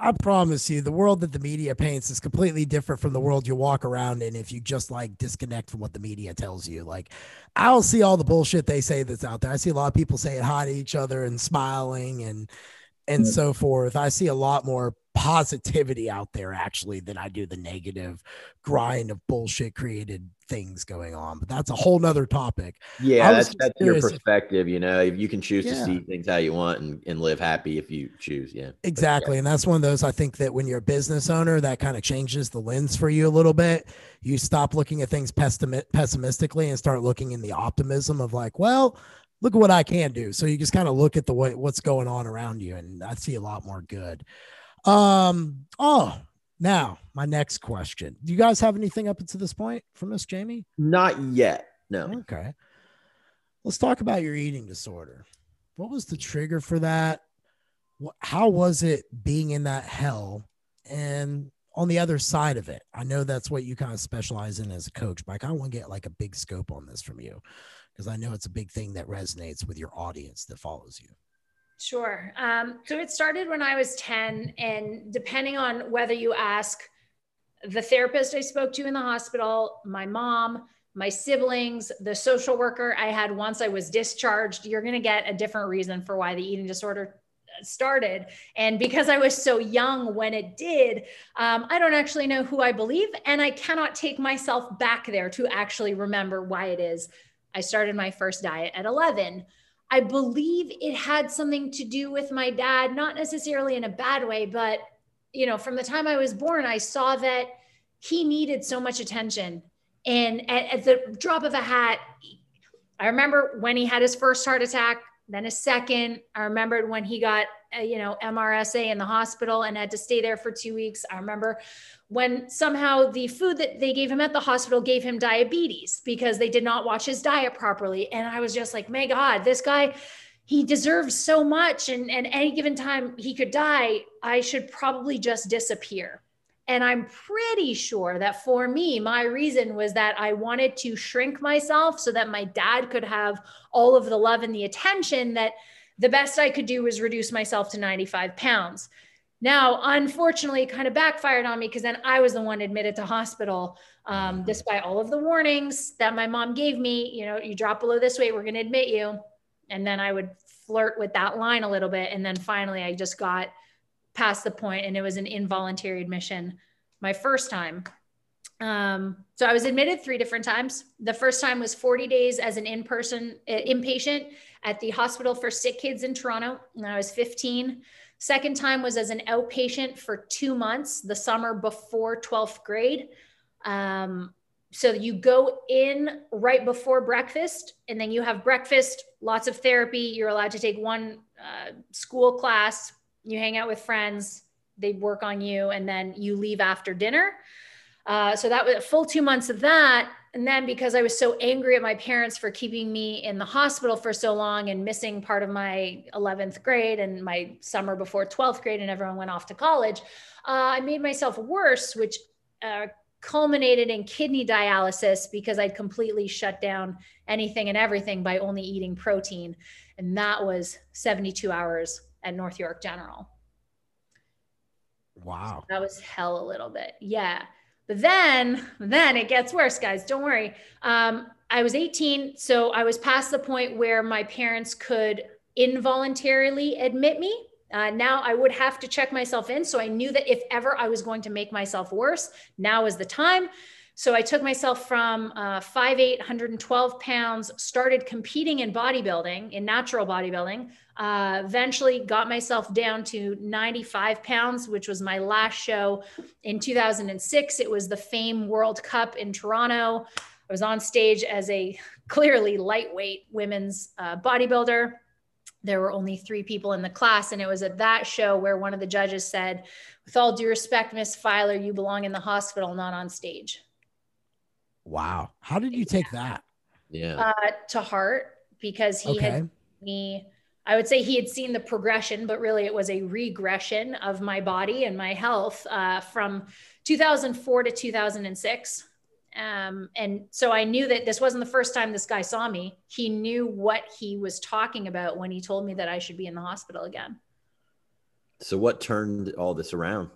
I promise you, the world that the media paints is completely different from the world you walk around in if you just like disconnect from what the media tells you. Like, I'll see all the bullshit they say that's out there. I see a lot of people saying hi to each other and smiling and and so forth. I see a lot more positivity out there actually than I do the negative grind of bullshit created things going on. But that's a whole nother topic. Yeah, that's that's your perspective. You know, if you can choose yeah. to see things how you want and, and live happy if you choose. Yeah. Exactly. Yeah. And that's one of those I think that when you're a business owner, that kind of changes the lens for you a little bit. You stop looking at things pessimistically and start looking in the optimism of like, well, look at what I can do. So you just kind of look at the way what's going on around you, and I see a lot more good. Um, oh, now my next question. Do you guys have anything up until this point from Miss Jaime? Not yet. No. Okay. Let's talk about your eating disorder. What was the trigger for that? How was it being in that hell? And on the other side of it, I know that's what you kind of specialize in as a coach, but I kind of want to get like a big scope on this from you because I know it's a big thing that resonates with your audience that follows you. Sure. Um, so it started when I was 10, and depending on whether you ask the therapist I spoke to in the hospital, my mom, my siblings, the social worker I had once I was discharged, you're going to get a different reason for why the eating disorder started. And because I was so young when it did, um, I don't actually know who I believe. And I cannot take myself back there to actually remember why it is I started my first diet at 11. I believe it had something to do with my dad, not necessarily in a bad way, but you know, from the time I was born, I saw that he needed so much attention. And at, at the drop of a hat, I remember when he had his first heart attack, then a second. I remembered when he got, Uh, you know, MRSA in the hospital and had to stay there for two weeks. I remember when somehow the food that they gave him at the hospital gave him diabetes because they did not watch his diet properly. And I was just like, my God, this guy, he deserves so much. And, and any given time he could die, I should probably just disappear. And I'm pretty sure that for me, my reason was that I wanted to shrink myself so that my dad could have all of the love and the attention that the best I could do was reduce myself to 95 pounds. Now, unfortunately, it kind of backfired on me because then I was the one admitted to hospital, um, mm-hmm. despite all of the warnings that my mom gave me. You know, you drop below this weight, we're going to admit you. And then I would flirt with that line a little bit. And then finally, I just got past the point and it was an involuntary admission my first time. Um, so I was admitted three different times. The first time was 40 days as an in-person uh, inpatient at the hospital for sick kids in Toronto. when I was 15. Second time was as an outpatient for two months, the summer before 12th grade. Um, so you go in right before breakfast, and then you have breakfast, lots of therapy. You're allowed to take one uh, school class. You hang out with friends. They work on you, and then you leave after dinner. Uh, so that was a full two months of that. And then because I was so angry at my parents for keeping me in the hospital for so long and missing part of my 11th grade and my summer before 12th grade, and everyone went off to college, uh, I made myself worse, which uh, culminated in kidney dialysis because I'd completely shut down anything and everything by only eating protein. And that was 72 hours at North York General. Wow. So that was hell a little bit. Yeah. But then, then it gets worse, guys. Don't worry. Um, I was 18, so I was past the point where my parents could involuntarily admit me. Uh, now I would have to check myself in. So I knew that if ever I was going to make myself worse, now is the time. So I took myself from uh, 5'8, 112 pounds, started competing in bodybuilding, in natural bodybuilding, uh, eventually got myself down to 95 pounds, which was my last show in 2006. It was the Fame World Cup in Toronto. I was on stage as a clearly lightweight women's uh, bodybuilder. There were only three people in the class. And it was at that show where one of the judges said, With all due respect, Miss Filer, you belong in the hospital, not on stage. Wow. How did you take that? Yeah. Uh, to heart because he okay. had me I would say he had seen the progression, but really it was a regression of my body and my health uh, from 2004 to 2006. Um, and so I knew that this wasn't the first time this guy saw me. He knew what he was talking about when he told me that I should be in the hospital again. So what turned all this around?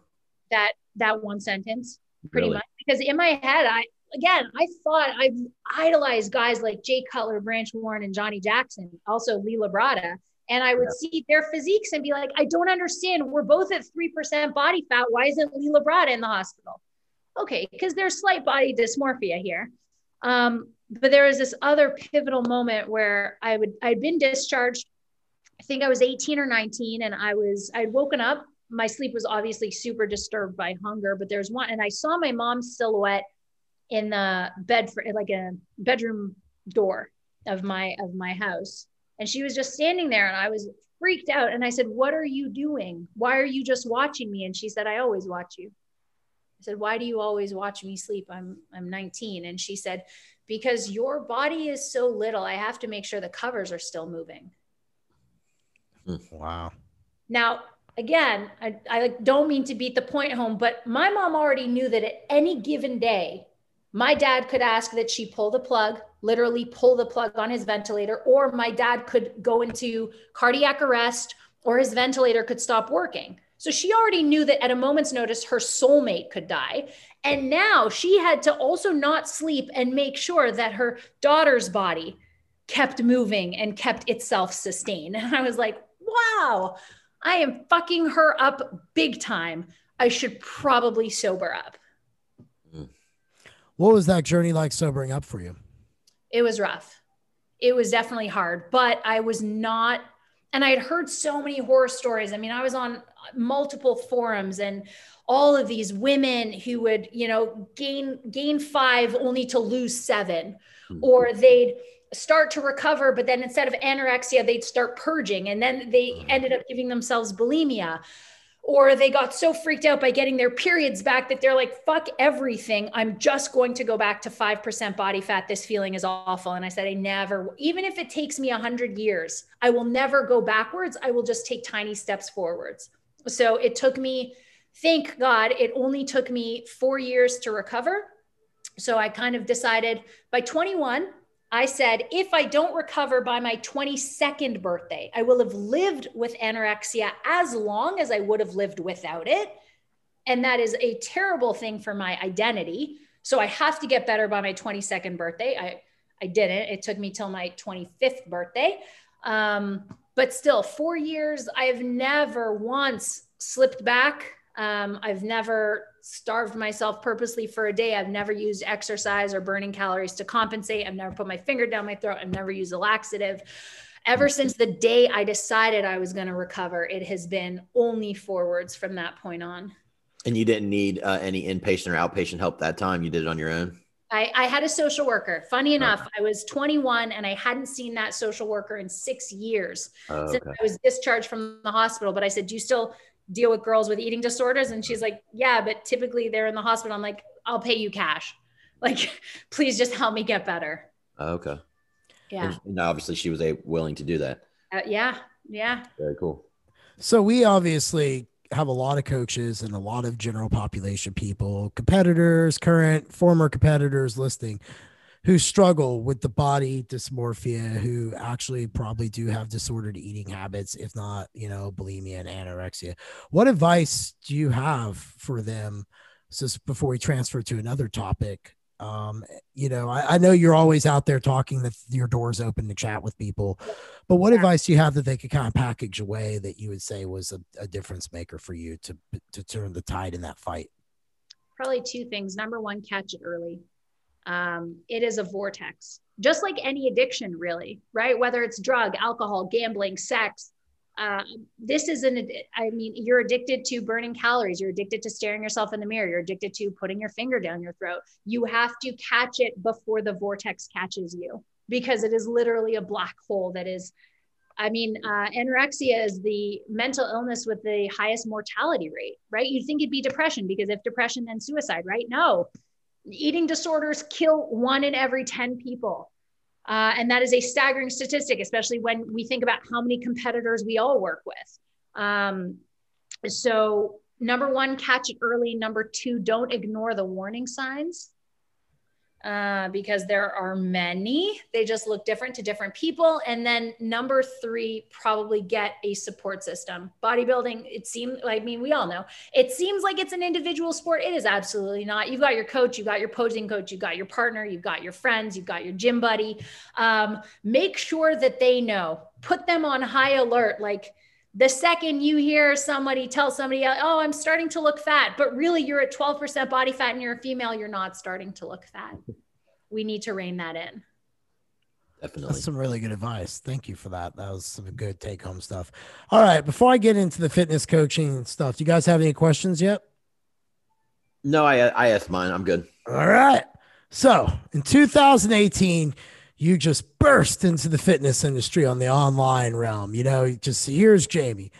That that one sentence, pretty really? much. Because in my head, I again, I thought I idolized guys like Jay Cutler, Branch Warren, and Johnny Jackson, also Lee Labrada. And I would yeah. see their physiques and be like, I don't understand. We're both at 3% body fat. Why isn't Lee Labrada in the hospital? Okay, because there's slight body dysmorphia here. Um, but there was this other pivotal moment where I would I'd been discharged. I think I was 18 or 19, and I was I'd woken up. My sleep was obviously super disturbed by hunger, but there's one, and I saw my mom's silhouette in the bed for like a bedroom door of my of my house and she was just standing there and I was freaked out. And I said, What are you doing? Why are you just watching me? And she said, I always watch you. I said, Why do you always watch me sleep? I'm I'm 19. And she said, Because your body is so little, I have to make sure the covers are still moving. Wow. Now, again, I, I don't mean to beat the point home, but my mom already knew that at any given day, my dad could ask that she pull the plug, literally pull the plug on his ventilator, or my dad could go into cardiac arrest or his ventilator could stop working. So she already knew that at a moment's notice, her soulmate could die. And now she had to also not sleep and make sure that her daughter's body kept moving and kept itself sustained. And [LAUGHS] I was like, wow, I am fucking her up big time. I should probably sober up. What was that journey like sobering up for you? It was rough. It was definitely hard, but I was not and I had heard so many horror stories. I mean, I was on multiple forums and all of these women who would, you know, gain gain 5 only to lose 7 mm-hmm. or they'd start to recover but then instead of anorexia they'd start purging and then they hmm. ended up giving themselves bulimia or they got so freaked out by getting their periods back that they're like, fuck everything. I'm just going to go back to 5% body fat. This feeling is awful. And I said, I never, even if it takes me 100 years, I will never go backwards. I will just take tiny steps forwards. So it took me thank God it only took me four years to recover. So I kind of decided by 21, I said, if I don't recover by my 22nd birthday, I will have lived with anorexia as long as I would have lived without it. And that is a terrible thing for my identity. So I have to get better by my 22nd birthday. I, I didn't. It took me till my 25th birthday. Um, but still, four years, I've never once slipped back. Um, I've never starved myself purposely for a day. I've never used exercise or burning calories to compensate. I've never put my finger down my throat. I've never used a laxative. Ever since the day I decided I was going to recover, it has been only forwards from that point on. And you didn't need uh, any inpatient or outpatient help that time. You did it on your own. I, I had a social worker. Funny enough, I was 21 and I hadn't seen that social worker in six years oh, since I was discharged from the hospital. But I said, Do you still deal with girls with eating disorders? And she's like, Yeah, but typically they're in the hospital. I'm like, I'll pay you cash. [LAUGHS] Like, please just help me get better. Okay. Yeah. And obviously she was a, willing to do that. Uh, yeah. Yeah. Very cool. So we obviously have a lot of coaches and a lot of general population people, competitors, current, former competitors listening who struggle with the body dysmorphia, who actually probably do have disordered eating habits, if not, you know, bulimia and anorexia. What advice do you have for them? Just before we transfer to another topic, um, you know, I, I, know you're always out there talking that your door's open to chat with people, but what yeah. advice do you have that they could kind of package away that you would say was a, a difference maker for you to to turn the tide in that fight? Probably two things. Number one, catch it early. Um, it is a vortex, just like any addiction, really, right? Whether it's drug, alcohol, gambling, sex, uh, this is an i mean you're addicted to burning calories. You're addicted to staring yourself in the mirror. You're addicted to putting your finger down your throat. You have to catch it before the vortex catches you because it is literally a black hole that is i mean uh, anorexia is the mental illness with the highest mortality rate right? You'd think it'd be depression because if depression then suicide right? No eating disorders kill one in every 10 people uh, and that is a staggering statistic, especially when we think about how many competitors we all work with. Um, so, number one, catch it early. Number two, don't ignore the warning signs uh, because there are many. They just look different to different people. And then number three, probably get a support system. Bodybuilding, it seems like, I mean, we all know it seems like it's an individual sport. It is absolutely not. You've got your coach, you've got your posing coach, you've got your partner, you've got your friends, you've got your gym buddy. Um, make sure that they know, put them on high alert. Like, the second you hear somebody tell somebody, oh, I'm starting to look fat, but really you're at 12% body fat and you're a female, you're not starting to look fat. We need to rein that in. Definitely. That's some really good advice. Thank you for that. That was some good take home stuff. All right. Before I get into the fitness coaching stuff, do you guys have any questions yet? No, I, I asked mine. I'm good. All right. So in 2018, you just burst into the fitness industry on the online realm. You know, just here's Jaime.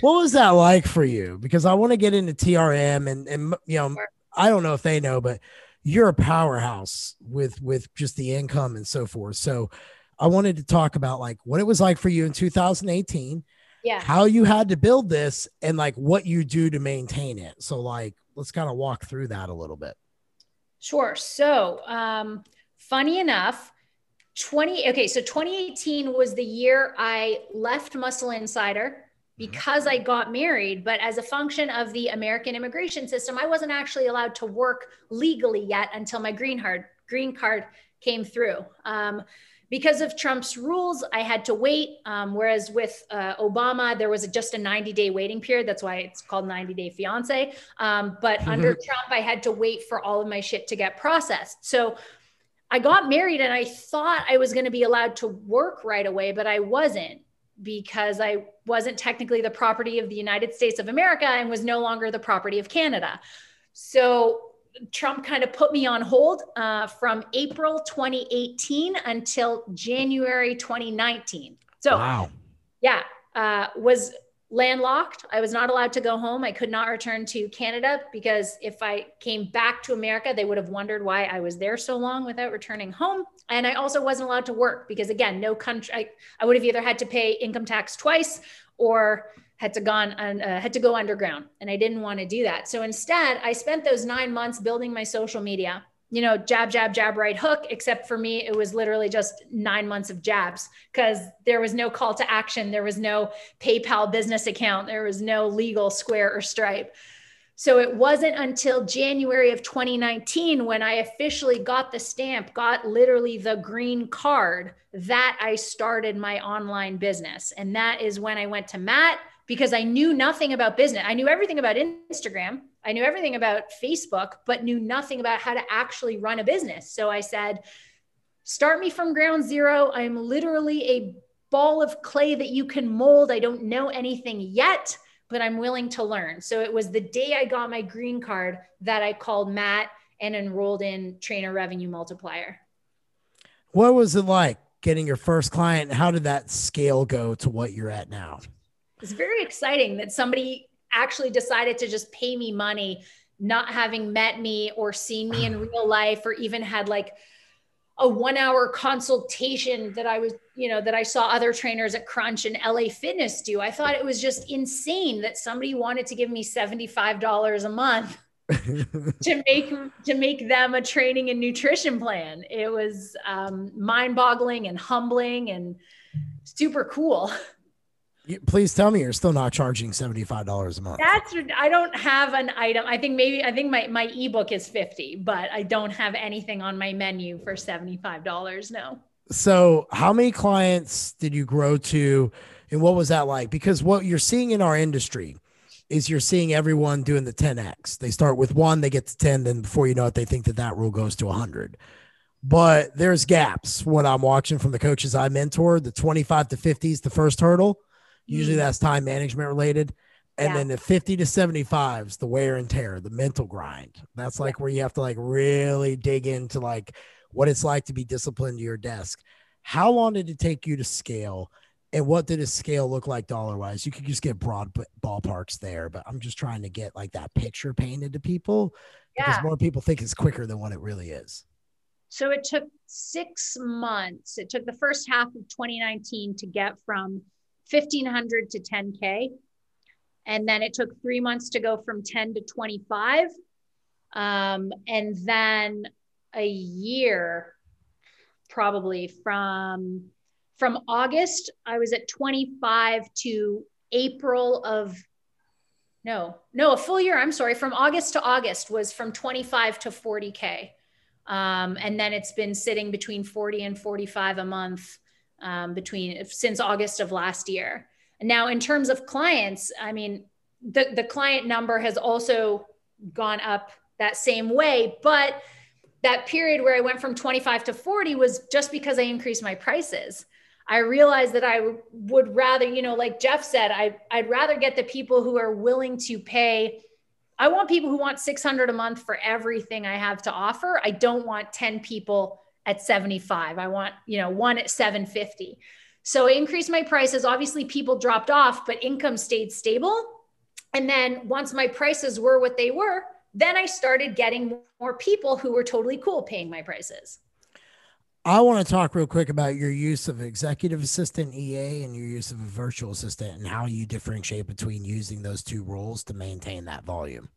What was that like for you? Because I want to get into TRM and and you know, I don't know if they know, but you're a powerhouse with with just the income and so forth. So I wanted to talk about like what it was like for you in 2018. Yeah. How you had to build this and like what you do to maintain it. So like let's kind of walk through that a little bit. Sure. So um funny enough, 20 okay so 2018 was the year i left muscle insider mm-hmm. because i got married but as a function of the american immigration system i wasn't actually allowed to work legally yet until my green card green card came through. Um, because of trump's rules i had to wait um, whereas with uh, obama there was a, just a 90 day waiting period. That's why it's called 90 day fiance. Um, but under [LAUGHS] trump i had to wait for all of my shit to get processed. So I got married and I thought I was going to be allowed to work right away, but I wasn't because I wasn't technically the property of the United States of America and was no longer the property of Canada. So Trump kind of put me on hold uh, from April 2018 until January 2019. So, wow. yeah, uh, was landlocked. I was not allowed to go home. I could not return to Canada because if I came back to America, they would have wondered why I was there so long without returning home. And I also wasn't allowed to work because, again, no country, I, I would have either had to pay income tax twice or had to gone uh, had to go underground and i didn't want to do that so instead i spent those nine months building my social media you know jab jab jab right hook except for me it was literally just nine months of jabs because there was no call to action there was no paypal business account there was no legal square or stripe so it wasn't until January of 2019 when I officially got the stamp, got literally the green card, that I started my online business. And that is when I went to Matt because I knew nothing about business. I knew everything about Instagram, I knew everything about Facebook, but knew nothing about how to actually run a business. So I said, start me from ground zero. I'm literally a ball of clay that you can mold. I don't know anything yet but I'm willing to learn. So it was the day I got my green card that I called Matt and enrolled in Trainer Revenue Multiplier. What was it like getting your first client? How did that scale go to what you're at now? It's very exciting that somebody actually decided to just pay me money, not having met me or seen me in [SIGHS] real life or even had like a one hour consultation that I was, you know, that I saw other trainers at Crunch and LA Fitness do. I thought it was just insane that somebody wanted to give me $75 a month [LAUGHS] to make to make them a training and nutrition plan. It was um, mind-boggling and humbling and super cool. Please tell me you're still not charging $75 a month. That's I don't have an item. I think maybe I think my my ebook is 50, but I don't have anything on my menu for $75. No. So, how many clients did you grow to and what was that like? Because what you're seeing in our industry is you're seeing everyone doing the 10x. They start with 1, they get to 10, then before you know it they think that that rule goes to 100 but there's gaps when I'm watching from the coaches I mentor. The 25 to 50 is the first hurdle. Usually mm-hmm. that's time management related. And yeah. then the 50 to 75s, the wear and tear, the mental grind. That's like where you have to like really dig into like what it's like to be disciplined to your desk. How long did it take you to scale? And what did a scale look like dollar wise? You could just get broad ballparks there, but I'm just trying to get like that picture painted to people yeah. because more people think it's quicker than what it really is. So it took six months. It took the first half of 2019 to get from 1500 to 10K. And then it took three months to go from 10 to 25. Um, and then a year, probably from from August, I was at 25 to April of no, no, a full year. I'm sorry. From August to August was from 25 to 40K. Um, and then it's been sitting between 40 and 45 a month um, between since August of last year. Now, in terms of clients, I mean, the, the client number has also gone up that same way, but that period where I went from 25 to 40 was just because I increased my prices. I realized that I would rather, you know, like Jeff said, I, I'd rather get the people who are willing to pay. I want people who want 600 a month for everything I have to offer. I don't want 10 people at 75. I want, you know, one at 750. So I increased my prices. Obviously, people dropped off, but income stayed stable. And then once my prices were what they were, then I started getting more people who were totally cool paying my prices. I want to talk real quick about your use of executive assistant EA and your use of a virtual assistant and how you differentiate between using those two roles to maintain that volume.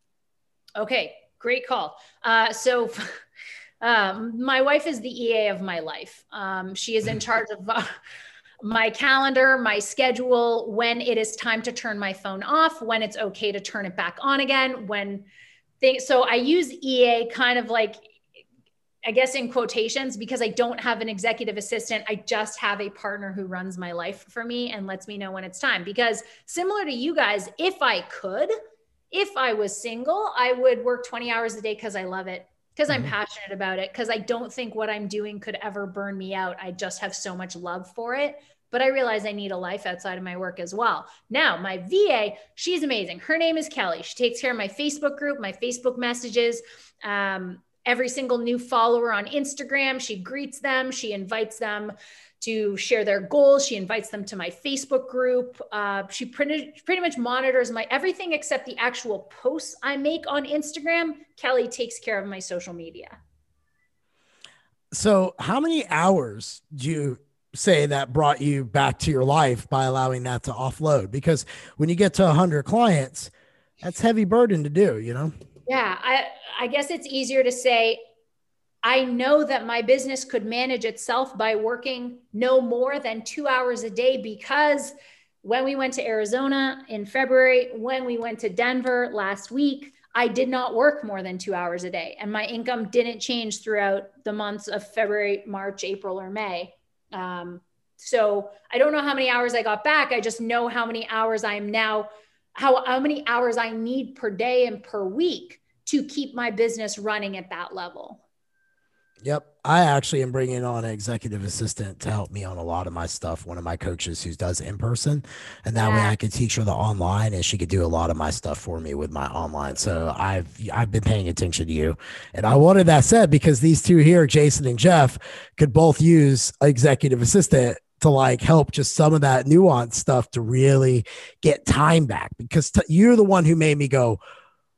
Okay, great call. Uh, so [LAUGHS] Um, my wife is the EA of my life. Um, she is in charge of uh, my calendar, my schedule, when it is time to turn my phone off, when it's okay to turn it back on again, when things. So I use EA kind of like, I guess in quotations, because I don't have an executive assistant. I just have a partner who runs my life for me and lets me know when it's time. Because similar to you guys, if I could, if I was single, I would work 20 hours a day because I love it because I'm mm-hmm. passionate about it, because I don't think what I'm doing could ever burn me out. I just have so much love for it. But I realize I need a life outside of my work as well. Now, my VA, she's amazing. Her name is Kelly. She takes care of my Facebook group, my Facebook messages. Um, every single new follower on Instagram. She greets them, she invites them to share their goals. She invites them to my Facebook group. Uh, she pretty, pretty much monitors my everything except the actual posts I make on Instagram. Kelly takes care of my social media. So, how many hours do you say that brought you back to your life by allowing that to offload because when you get to 100 clients that's heavy burden to do you know yeah i i guess it's easier to say i know that my business could manage itself by working no more than 2 hours a day because when we went to arizona in february when we went to denver last week I did not work more than two hours a day, and my income didn't change throughout the months of February, March, April, or May. Um, so I don't know how many hours I got back. I just know how many hours I am now, how, how many hours I need per day and per week to keep my business running at that level. Yep. I actually am bringing on an executive assistant to help me on a lot of my stuff. One of my coaches who does in person, and that yeah. way I could teach her the online, and she could do a lot of my stuff for me with my online. So I've I've been paying attention to you, and I wanted that said because these two here, Jason and Jeff, could both use executive assistant to like help just some of that nuance stuff to really get time back because t- you're the one who made me go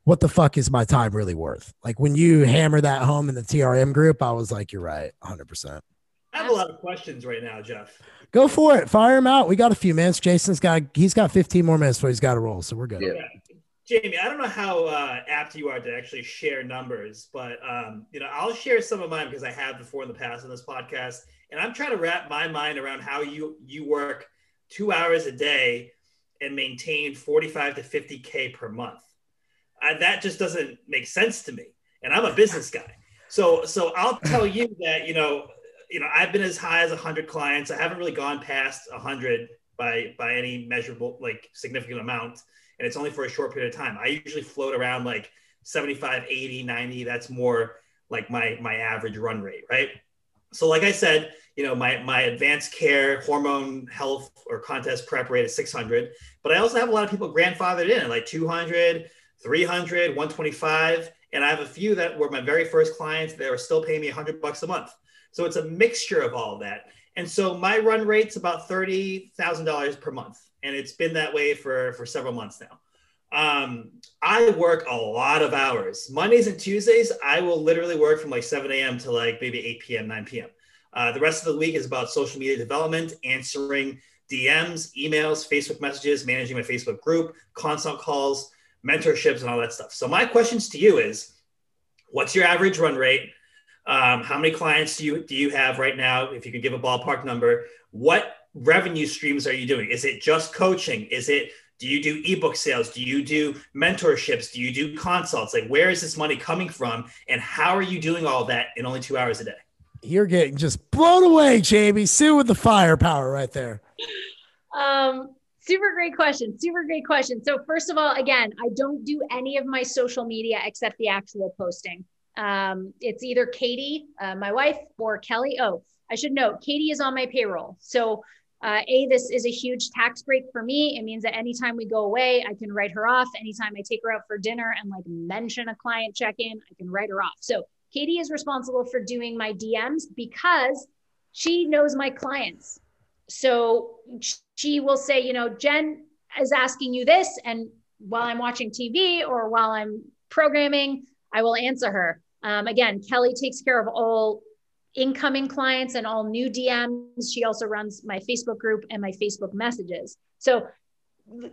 what the fuck is my time really worth? Like when you hammer that home in the TRM group, I was like, you're right, 100%. I have a lot of questions right now, Jeff. Go for it. Fire him out. We got a few minutes. Jason's got he's got 15 more minutes before he's got to roll, so we're good. Yeah. Jaime, I don't know how uh, apt you are to actually share numbers, but um, you know, I'll share some of mine because I have before in the past on this podcast, and I'm trying to wrap my mind around how you you work two hours a day and maintain 45 to 50k per month. I, that just doesn't make sense to me. And I'm a business guy. So, so I'll tell you [LAUGHS] that, you know, you know, I've been as high as hundred clients. I haven't really gone past hundred by, by any measurable, like significant amount. And it's only for a short period of time. I usually float around like 75, 80, 90. That's more like my, my average run rate. Right. So like I said, you know, my, my advanced care hormone health or contest prep rate is 600, but I also have a lot of people grandfathered in like 200, 300, 125. And I have a few that were my very first clients that are still paying me 100 bucks a month. So it's a mixture of all of that. And so my run rate's about $30,000 per month. And it's been that way for, for several months now. Um, I work a lot of hours. Mondays and Tuesdays, I will literally work from like 7 a.m. to like maybe 8 p.m., 9 p.m. Uh, the rest of the week is about social media development, answering DMs, emails, Facebook messages, managing my Facebook group, consult calls, mentorships and all that stuff. So my questions to you is, what's your average run rate? Um, how many clients do you do you have right now? If you could give a ballpark number, what revenue streams are you doing? Is it just coaching? Is it do you do ebook sales? Do you do mentorships? Do you do consults? Like where is this money coming from? And how are you doing all that in only two hours a day? You're getting just blown away, Jaime. Su with the firepower right there. Um, super great question. Super great question. So, first of all, again, I don't do any of my social media except the actual posting. Um, it's either Katie, uh, my wife, or Kelly. Oh, I should note, Katie is on my payroll. So, uh, a this is a huge tax break for me. It means that anytime we go away, I can write her off. Anytime I take her out for dinner and like mention a client check in, I can write her off. So Katie is responsible for doing my DMs because she knows my clients so she will say, you know, Jen is asking you this. And while I'm watching TV or while I'm programming, I will answer her. Um, again, Kelly takes care of all incoming clients and all new DMs. She also runs my Facebook group and my Facebook messages. So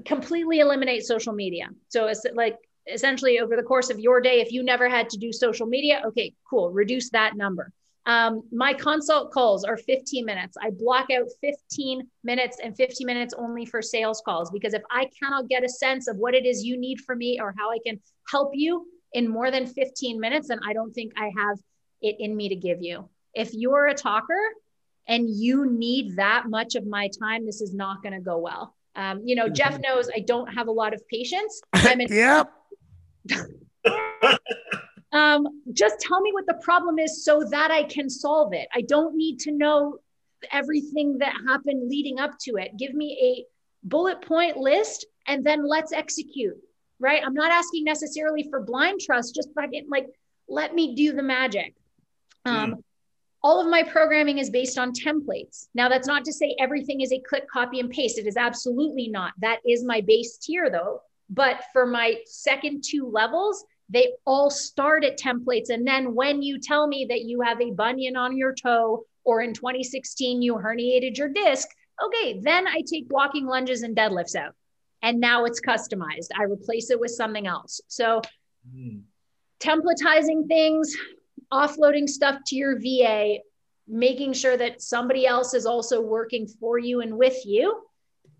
completely eliminate social media. So it's like essentially over the course of your day, if you never had to do social media, okay, cool, reduce that number. Um, my consult calls are 15 minutes. I block out 15 minutes and 15 minutes only for sales calls because if I cannot get a sense of what it is you need from me or how I can help you in more than 15 minutes, then I don't think I have it in me to give you. If you're a talker and you need that much of my time, this is not going to go well. Um, you know, Jeff knows I don't have a lot of patience. [LAUGHS] I'm in- yep. [LAUGHS] um, just tell me what the problem is so that I can solve it. I don't need to know everything that happened leading up to it. Give me a bullet point list and then let's execute, right? I'm not asking necessarily for blind trust, just fucking like, let me do the magic. Um, mm. All of my programming is based on templates. Now, that's not to say everything is a click, copy, and paste. It is absolutely not. That is my base tier, though. But for my second two levels, they all start at templates. And then when you tell me that you have a bunion on your toe or in 2016 you herniated your disc, okay, then I take walking lunges and deadlifts out. And now it's customized. I replace it with something else. So mm. templatizing things, offloading stuff to your VA, making sure that somebody else is also working for you and with you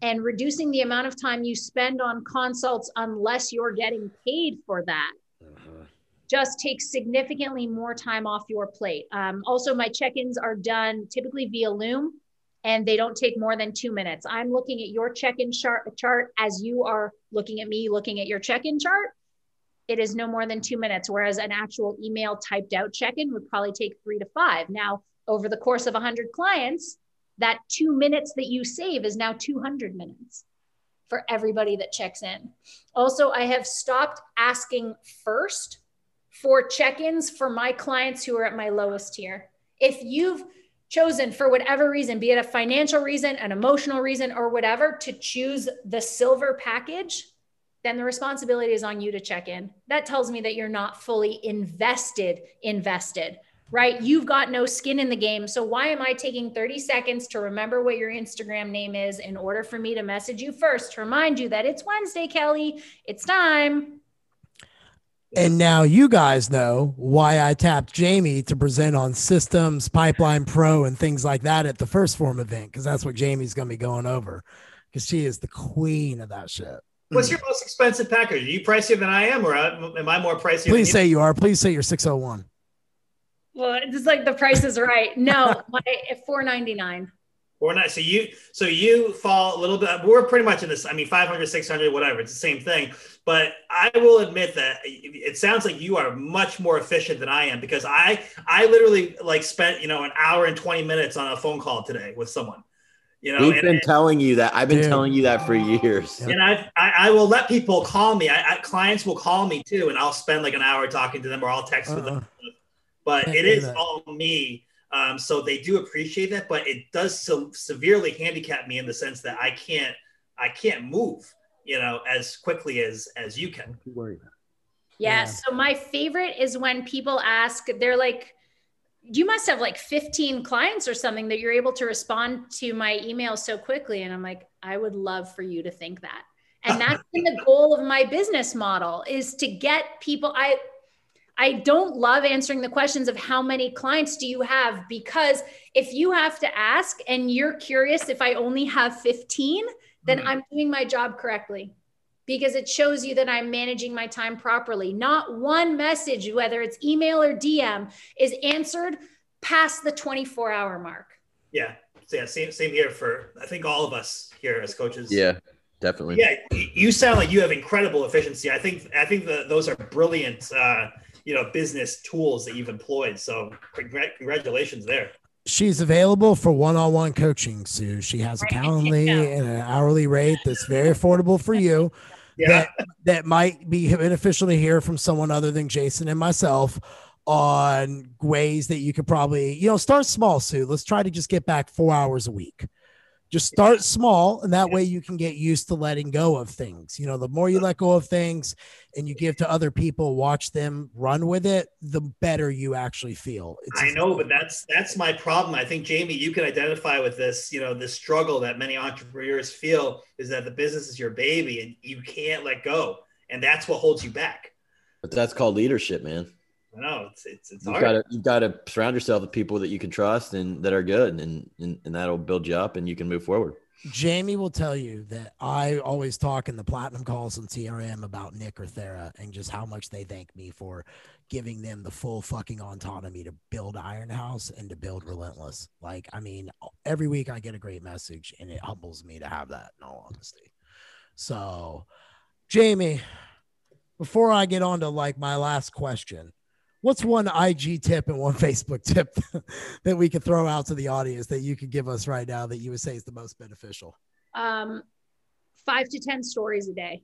and reducing the amount of time you spend on consults unless you're getting paid for that uh-huh. just takes significantly more time off your plate. Um, also, my check ins are done typically via Loom and they don't take more than two minutes. I'm looking at your check in chart, chart as you are looking at me looking at your check in chart. It is no more than two minutes, whereas an actual email typed out check in would probably take three to five. Now, over the course of 100 clients, that two minutes that you save is now 200 minutes for everybody that checks in. Also, I have stopped asking first for check ins for my clients who are at my lowest tier. If you've chosen for whatever reason, be it a financial reason, an emotional reason, or whatever, to choose the silver package, then the responsibility is on you to check in. That tells me that you're not fully invested, invested right? You've got no skin in the game. So why am I taking 30 seconds to remember what your Instagram name is in order for me to message you first to remind you that it's Wednesday, Kelly? It's time. And now you guys know why I tapped Jaime to present on systems, pipeline pro, and things like that at the 1st Phorm event, because that's what Jaime's going to be going over, because she is the queen of that shit. What's hmm. your most expensive package? Are you pricier than I am, or uh, am I more pricey? Than you? Please say you are. Please say you're 601. Well, it's like the price is right. No, [LAUGHS] my four ninety nine. Four nine. So you so you fall a little bit. We're pretty much in this. I mean, 500, 600, whatever. It's the same thing. But I will admit that it sounds like you are much more efficient than I am because I I literally like spent you know an hour and twenty minutes on a phone call today with someone. You know, we've been telling you that. I've been dude. telling you that for years. [LAUGHS] And I, I, I will let people call me. I, I, clients will call me too, and I'll spend like an hour talking to them, or I'll text uh-uh. with them but it is all me. Um, so they do appreciate that, but it does so severely handicap me in the sense that I can't I can't move, you know, as quickly as as you can. Yeah, yeah. So my favorite is when people ask, they're like, you must have like 15 clients or something that you're able to respond to my email so quickly. And I'm like, I would love for you to think that. And that's been the goal of my business model is to get people. I I don't love answering the questions of how many clients do you have because if you have to ask and you're curious if I only have 15, then mm-hmm. I'm doing my job correctly because it shows you that I'm managing my time properly. Not one message, whether it's email or DM, is answered past the 24 hour mark. Yeah. So Yeah. Same, same here for, I think, all of us here as coaches. Yeah. Definitely. Yeah, you sound like you have incredible efficiency. I think I think that those are brilliant uh, you know business tools that you've employed. So congratulations there. She's available for one-on-one coaching, Su. She has a Calendly and an hourly rate that's very affordable for you. Yeah. That that might be beneficial to hear from someone other than Jason and myself on ways that you could probably, you know, start small, Su. Let's try to just get back four hours a week just start small and that way you can get used to letting go of things. You know the more you let go of things and you give to other people watch them run with it the better you actually feel. It's i know but that's that's my problem. I think jaime you can identify with this you know the struggle that many entrepreneurs feel is that the business is your baby and you can't let go and that's what holds you back. But that's called leadership man no, it's it's, it's you've got to you've got to surround yourself with people that you can trust and that are good, and, and and that'll build you up, and you can move forward. Jaime will tell you that I always talk in the platinum calls on TRM about Nick or Thera and just how much they thank me for giving them the full fucking autonomy to build Iron House and to build Relentless. Like, I mean, every week I get a great message and it humbles me to have that in all honesty. So, Jaime, before I get on to like my last question, what's one IG tip and one [LAUGHS] Facebook tip that we could throw out to the audience that you could give us right now that you would say is the most beneficial? Um, five to 10 stories a day.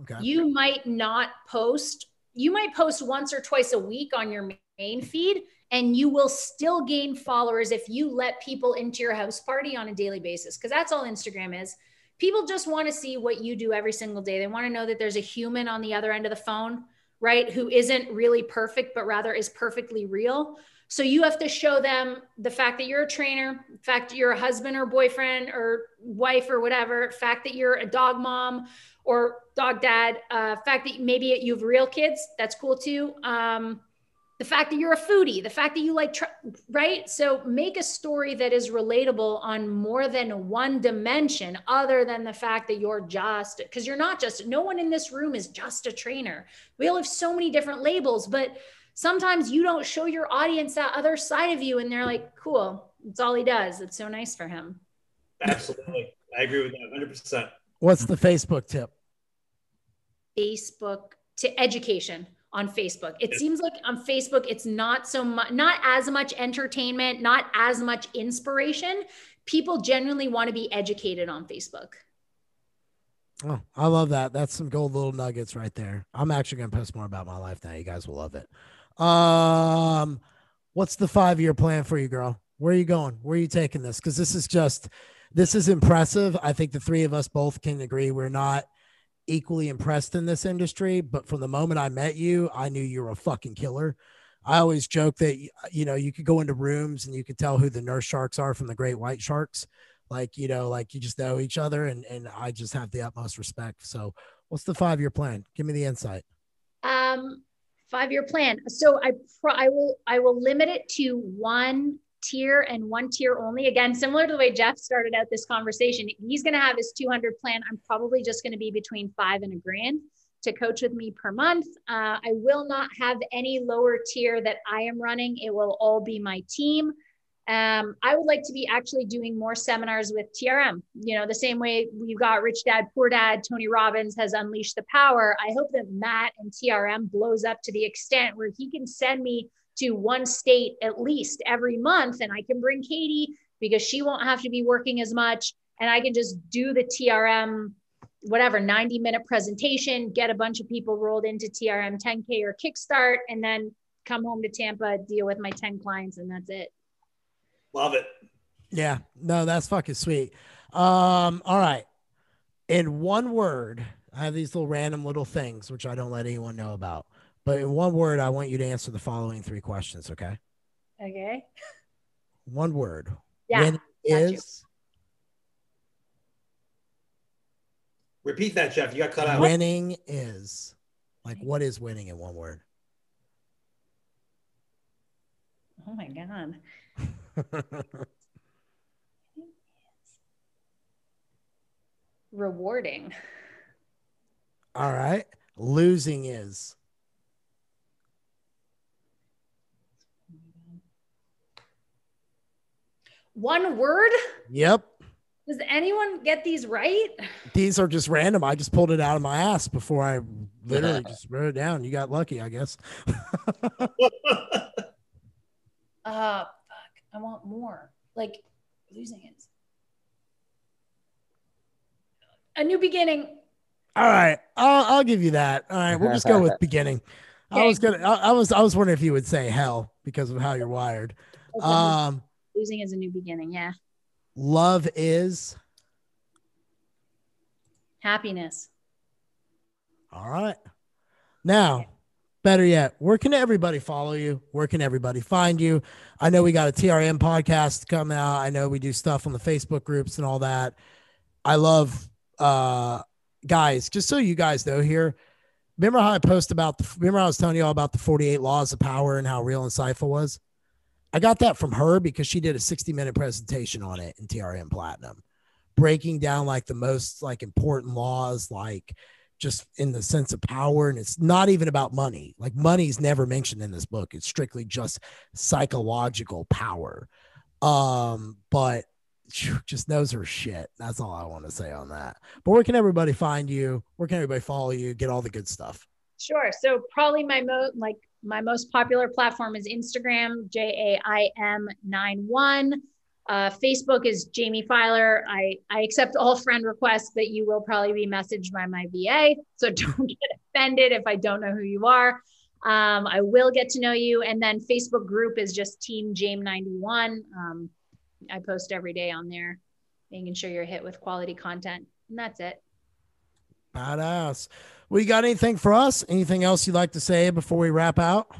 Okay. You might not post, you might post once or twice a week on your main feed, and you will still gain followers if you let people into your house party on a daily basis, because that's all Instagram is. People just want to see what you do every single day. They want to know that there's a human on the other end of the phone right? Who isn't really perfect, but rather is perfectly real. So you have to show them the fact that you're a trainer, fact you're a husband or boyfriend or wife or whatever, fact that you're a dog mom or dog dad, uh, fact that maybe you have real kids, that's cool too. Um, the fact that you're a foodie, the fact that you like, tr- right? So make a story that is relatable on more than one dimension, other than the fact that you're just, because you're not just, no one in this room is just a trainer. We all have so many different labels, but sometimes you don't show your audience that other side of you and they're like, cool, it's all he does. It's so nice for him. Absolutely. I agree with that 100%. What's the Facebook tip? Facebook to education on Facebook. It seems like on Facebook, it's not so much, not as much entertainment, not as much inspiration. People genuinely want to be educated on Facebook. Oh, I love that. That's some gold little nuggets right there. I'm actually going to post more about my life now. You guys will love it. Um, what's the five year plan for you, girl? Where are you going? Where are you taking this? Because this is just, this is impressive. I think the three of us both can agree we're not equally impressed in this industry, but from the moment I met you, I knew you were a fucking killer. I always joke that you know you could go into rooms and you could tell who the nurse sharks are from the great white sharks. Like you know, like you just know each other, and and I just have the utmost respect. So, what's the five year plan? Give me the insight. Um, five year plan. So I pro- I will I will limit it to one tier and one tier only. Again, similar to the way Jeff started out this conversation, he's going to have his 200 plan. I'm probably just going to be between five and a grand to coach with me per month. Uh, I will not have any lower tier that I am running. It will all be my team. Um, I would like to be actually doing more seminars with TRM. You know, the same way we've got Rich Dad, Poor Dad, Tony Robbins has unleashed the power. I hope that Matt and TRM blows up to the extent where he can send me to one state at least every month. And I can bring Katie because she won't have to be working as much. And I can just do the TRM, whatever, 90 minute presentation, get a bunch of people rolled into TRM 10K or Kickstart, and then come home to Tampa, deal with my 10 clients, and that's it. Love it. Yeah, no, that's fucking sweet. Um, all right. In one word, I have these little random little things which I don't let anyone know about. But in one word, I want you to answer the following three questions, okay? Okay. One word. Yeah. When is Repeat that, Jeff. You got cut out. winning is like what is winning in one word? Oh my God. [LAUGHS] Rewarding. All right. Losing is One word? Yep. Does anyone get these right? These are just random. I just pulled it out of my ass before I literally [LAUGHS] just wrote it down. You got lucky, I guess. Uh, [LAUGHS] fuck. I want more. Like losing it. A new beginning. All right, I'll, I'll give you that. All right, we'll just go with [LAUGHS] beginning. I was gonna. I, I was. I was wondering if you would say hell because of how you're wired. Okay. Um, losing is a new beginning. Yeah. love is Happiness. all right. Now, better yet, where can everybody follow you? Where can everybody find you? I know we got a TRM podcast coming out. I know we do stuff on the Facebook groups and all that. I love uh guys, just so you guys know here. Remember how I post about the remember I was telling you all about the 48 laws of power and how real insightful was? I got that from her because she did a 60 minute presentation on it in TRM Platinum, breaking down like the most like important laws, like just in the sense of power. And it's not even about money. Like money's never mentioned in this book. It's strictly just psychological power. Um, but just knows her shit. That's all I want to say on that. But where can everybody find you? Where can everybody follow you? Get all the good stuff. Sure. So probably my most like my most popular platform is Instagram, J A I M nine one. Uh, Facebook is Jaime Filer. I I accept all friend requests, but you will probably be messaged by my VA. So [LAUGHS] don't get offended if I don't know who you are. Um, I will get to know you, and then Facebook group is just Team Jaime ninety one. Um, I post every day on there, making sure you're hit with quality content, and that's it. Badass. Well, you got anything for us? Anything else you'd like to say before we wrap out?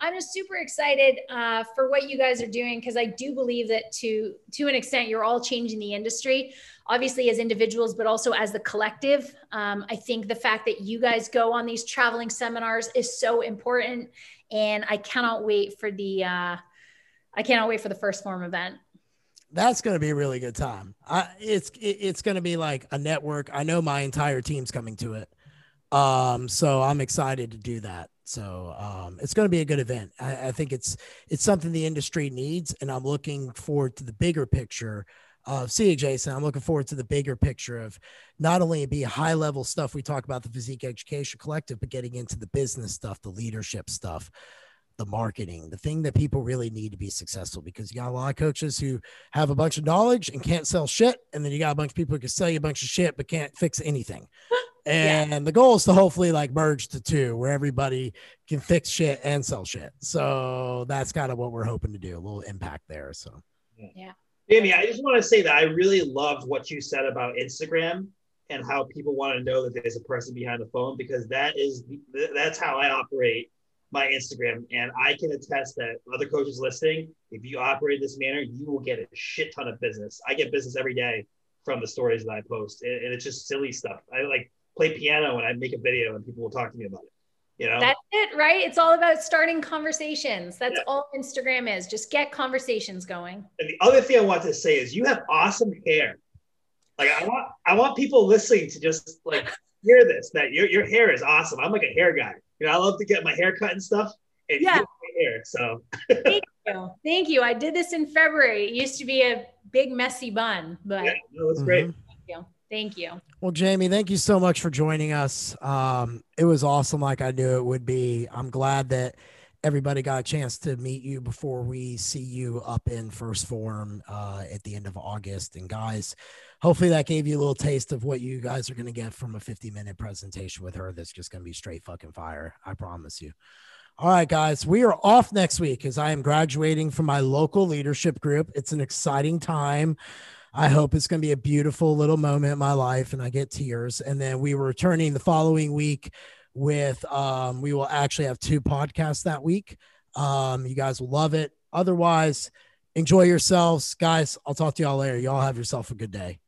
I'm just super excited uh, for what you guys are doing because I do believe that to to an extent you're all changing the industry, obviously as individuals, but also as the collective. Um, I think the fact that you guys go on these traveling seminars is so important, and I cannot wait for the uh, I cannot wait for the 1st Phorm event. That's going to be a really good time. I, it's it, it's going to be like a network. I know my entire team's coming to it, um, so I'm excited to do that. So um, it's going to be a good event. I, I, think it's it's something the industry needs, and I'm looking forward to the bigger picture of see Jason. I'm looking forward to the bigger picture of not only be high level stuff we talk about the physique education collective, but getting into the business stuff, the leadership stuff, the marketing, the thing that people really need to be successful. Because you got a lot of coaches who have a bunch of knowledge and can't sell shit, and then you got a bunch of people who can sell you a bunch of shit but can't fix anything. And yeah. the goal is to hopefully like merge the two where everybody can fix shit and sell shit. So that's kind of what we're hoping to do, a little impact there. So, yeah. Amy, I just want to say that I really loved what you said about Instagram and how people want to know that there's a person behind the phone because that is that's how I operate my Instagram. And I can attest that other coaches listening, if you operate this manner, you will get a shit ton of business. I get business every day from the stories that I post, and, and it's just silly stuff. I like play piano and I make a video and people will talk to me about it. You know? That's it, right? It's all about starting conversations. That's yeah. all Instagram is. Just get conversations going. And the other thing I want to say is you have awesome hair. Like I want I want people listening to just like [LAUGHS] hear this that your, your hair is awesome. I'm like a hair guy. You know, I love to get my hair cut and stuff. And yeah. hair, so thank [LAUGHS] you. Thank you. I did this in February. It used to be a big messy bun, but yeah, no, it's mm-hmm. great. Thank you. Thank you. Well, Jaime, thank you so much for joining us. Um, it was awesome, like I knew it would be. I'm glad that everybody got a chance to meet you before we see you up in 1st Phorm uh, at the end of August. And guys, hopefully that gave you a little taste of what you guys are going to get from a 50 minute presentation with her. That's just going to be straight fucking fire. I promise you. All right, guys, we are off next week as I am graduating from my local leadership group. It's an exciting time. I hope it's going to be a beautiful little moment in my life and I get tears. And then we were returning the following week with, um, we will actually have two podcasts that week. Um, you guys will love it. Otherwise, enjoy yourselves. Guys, I'll talk to y'all later. Y'all have yourself a good day.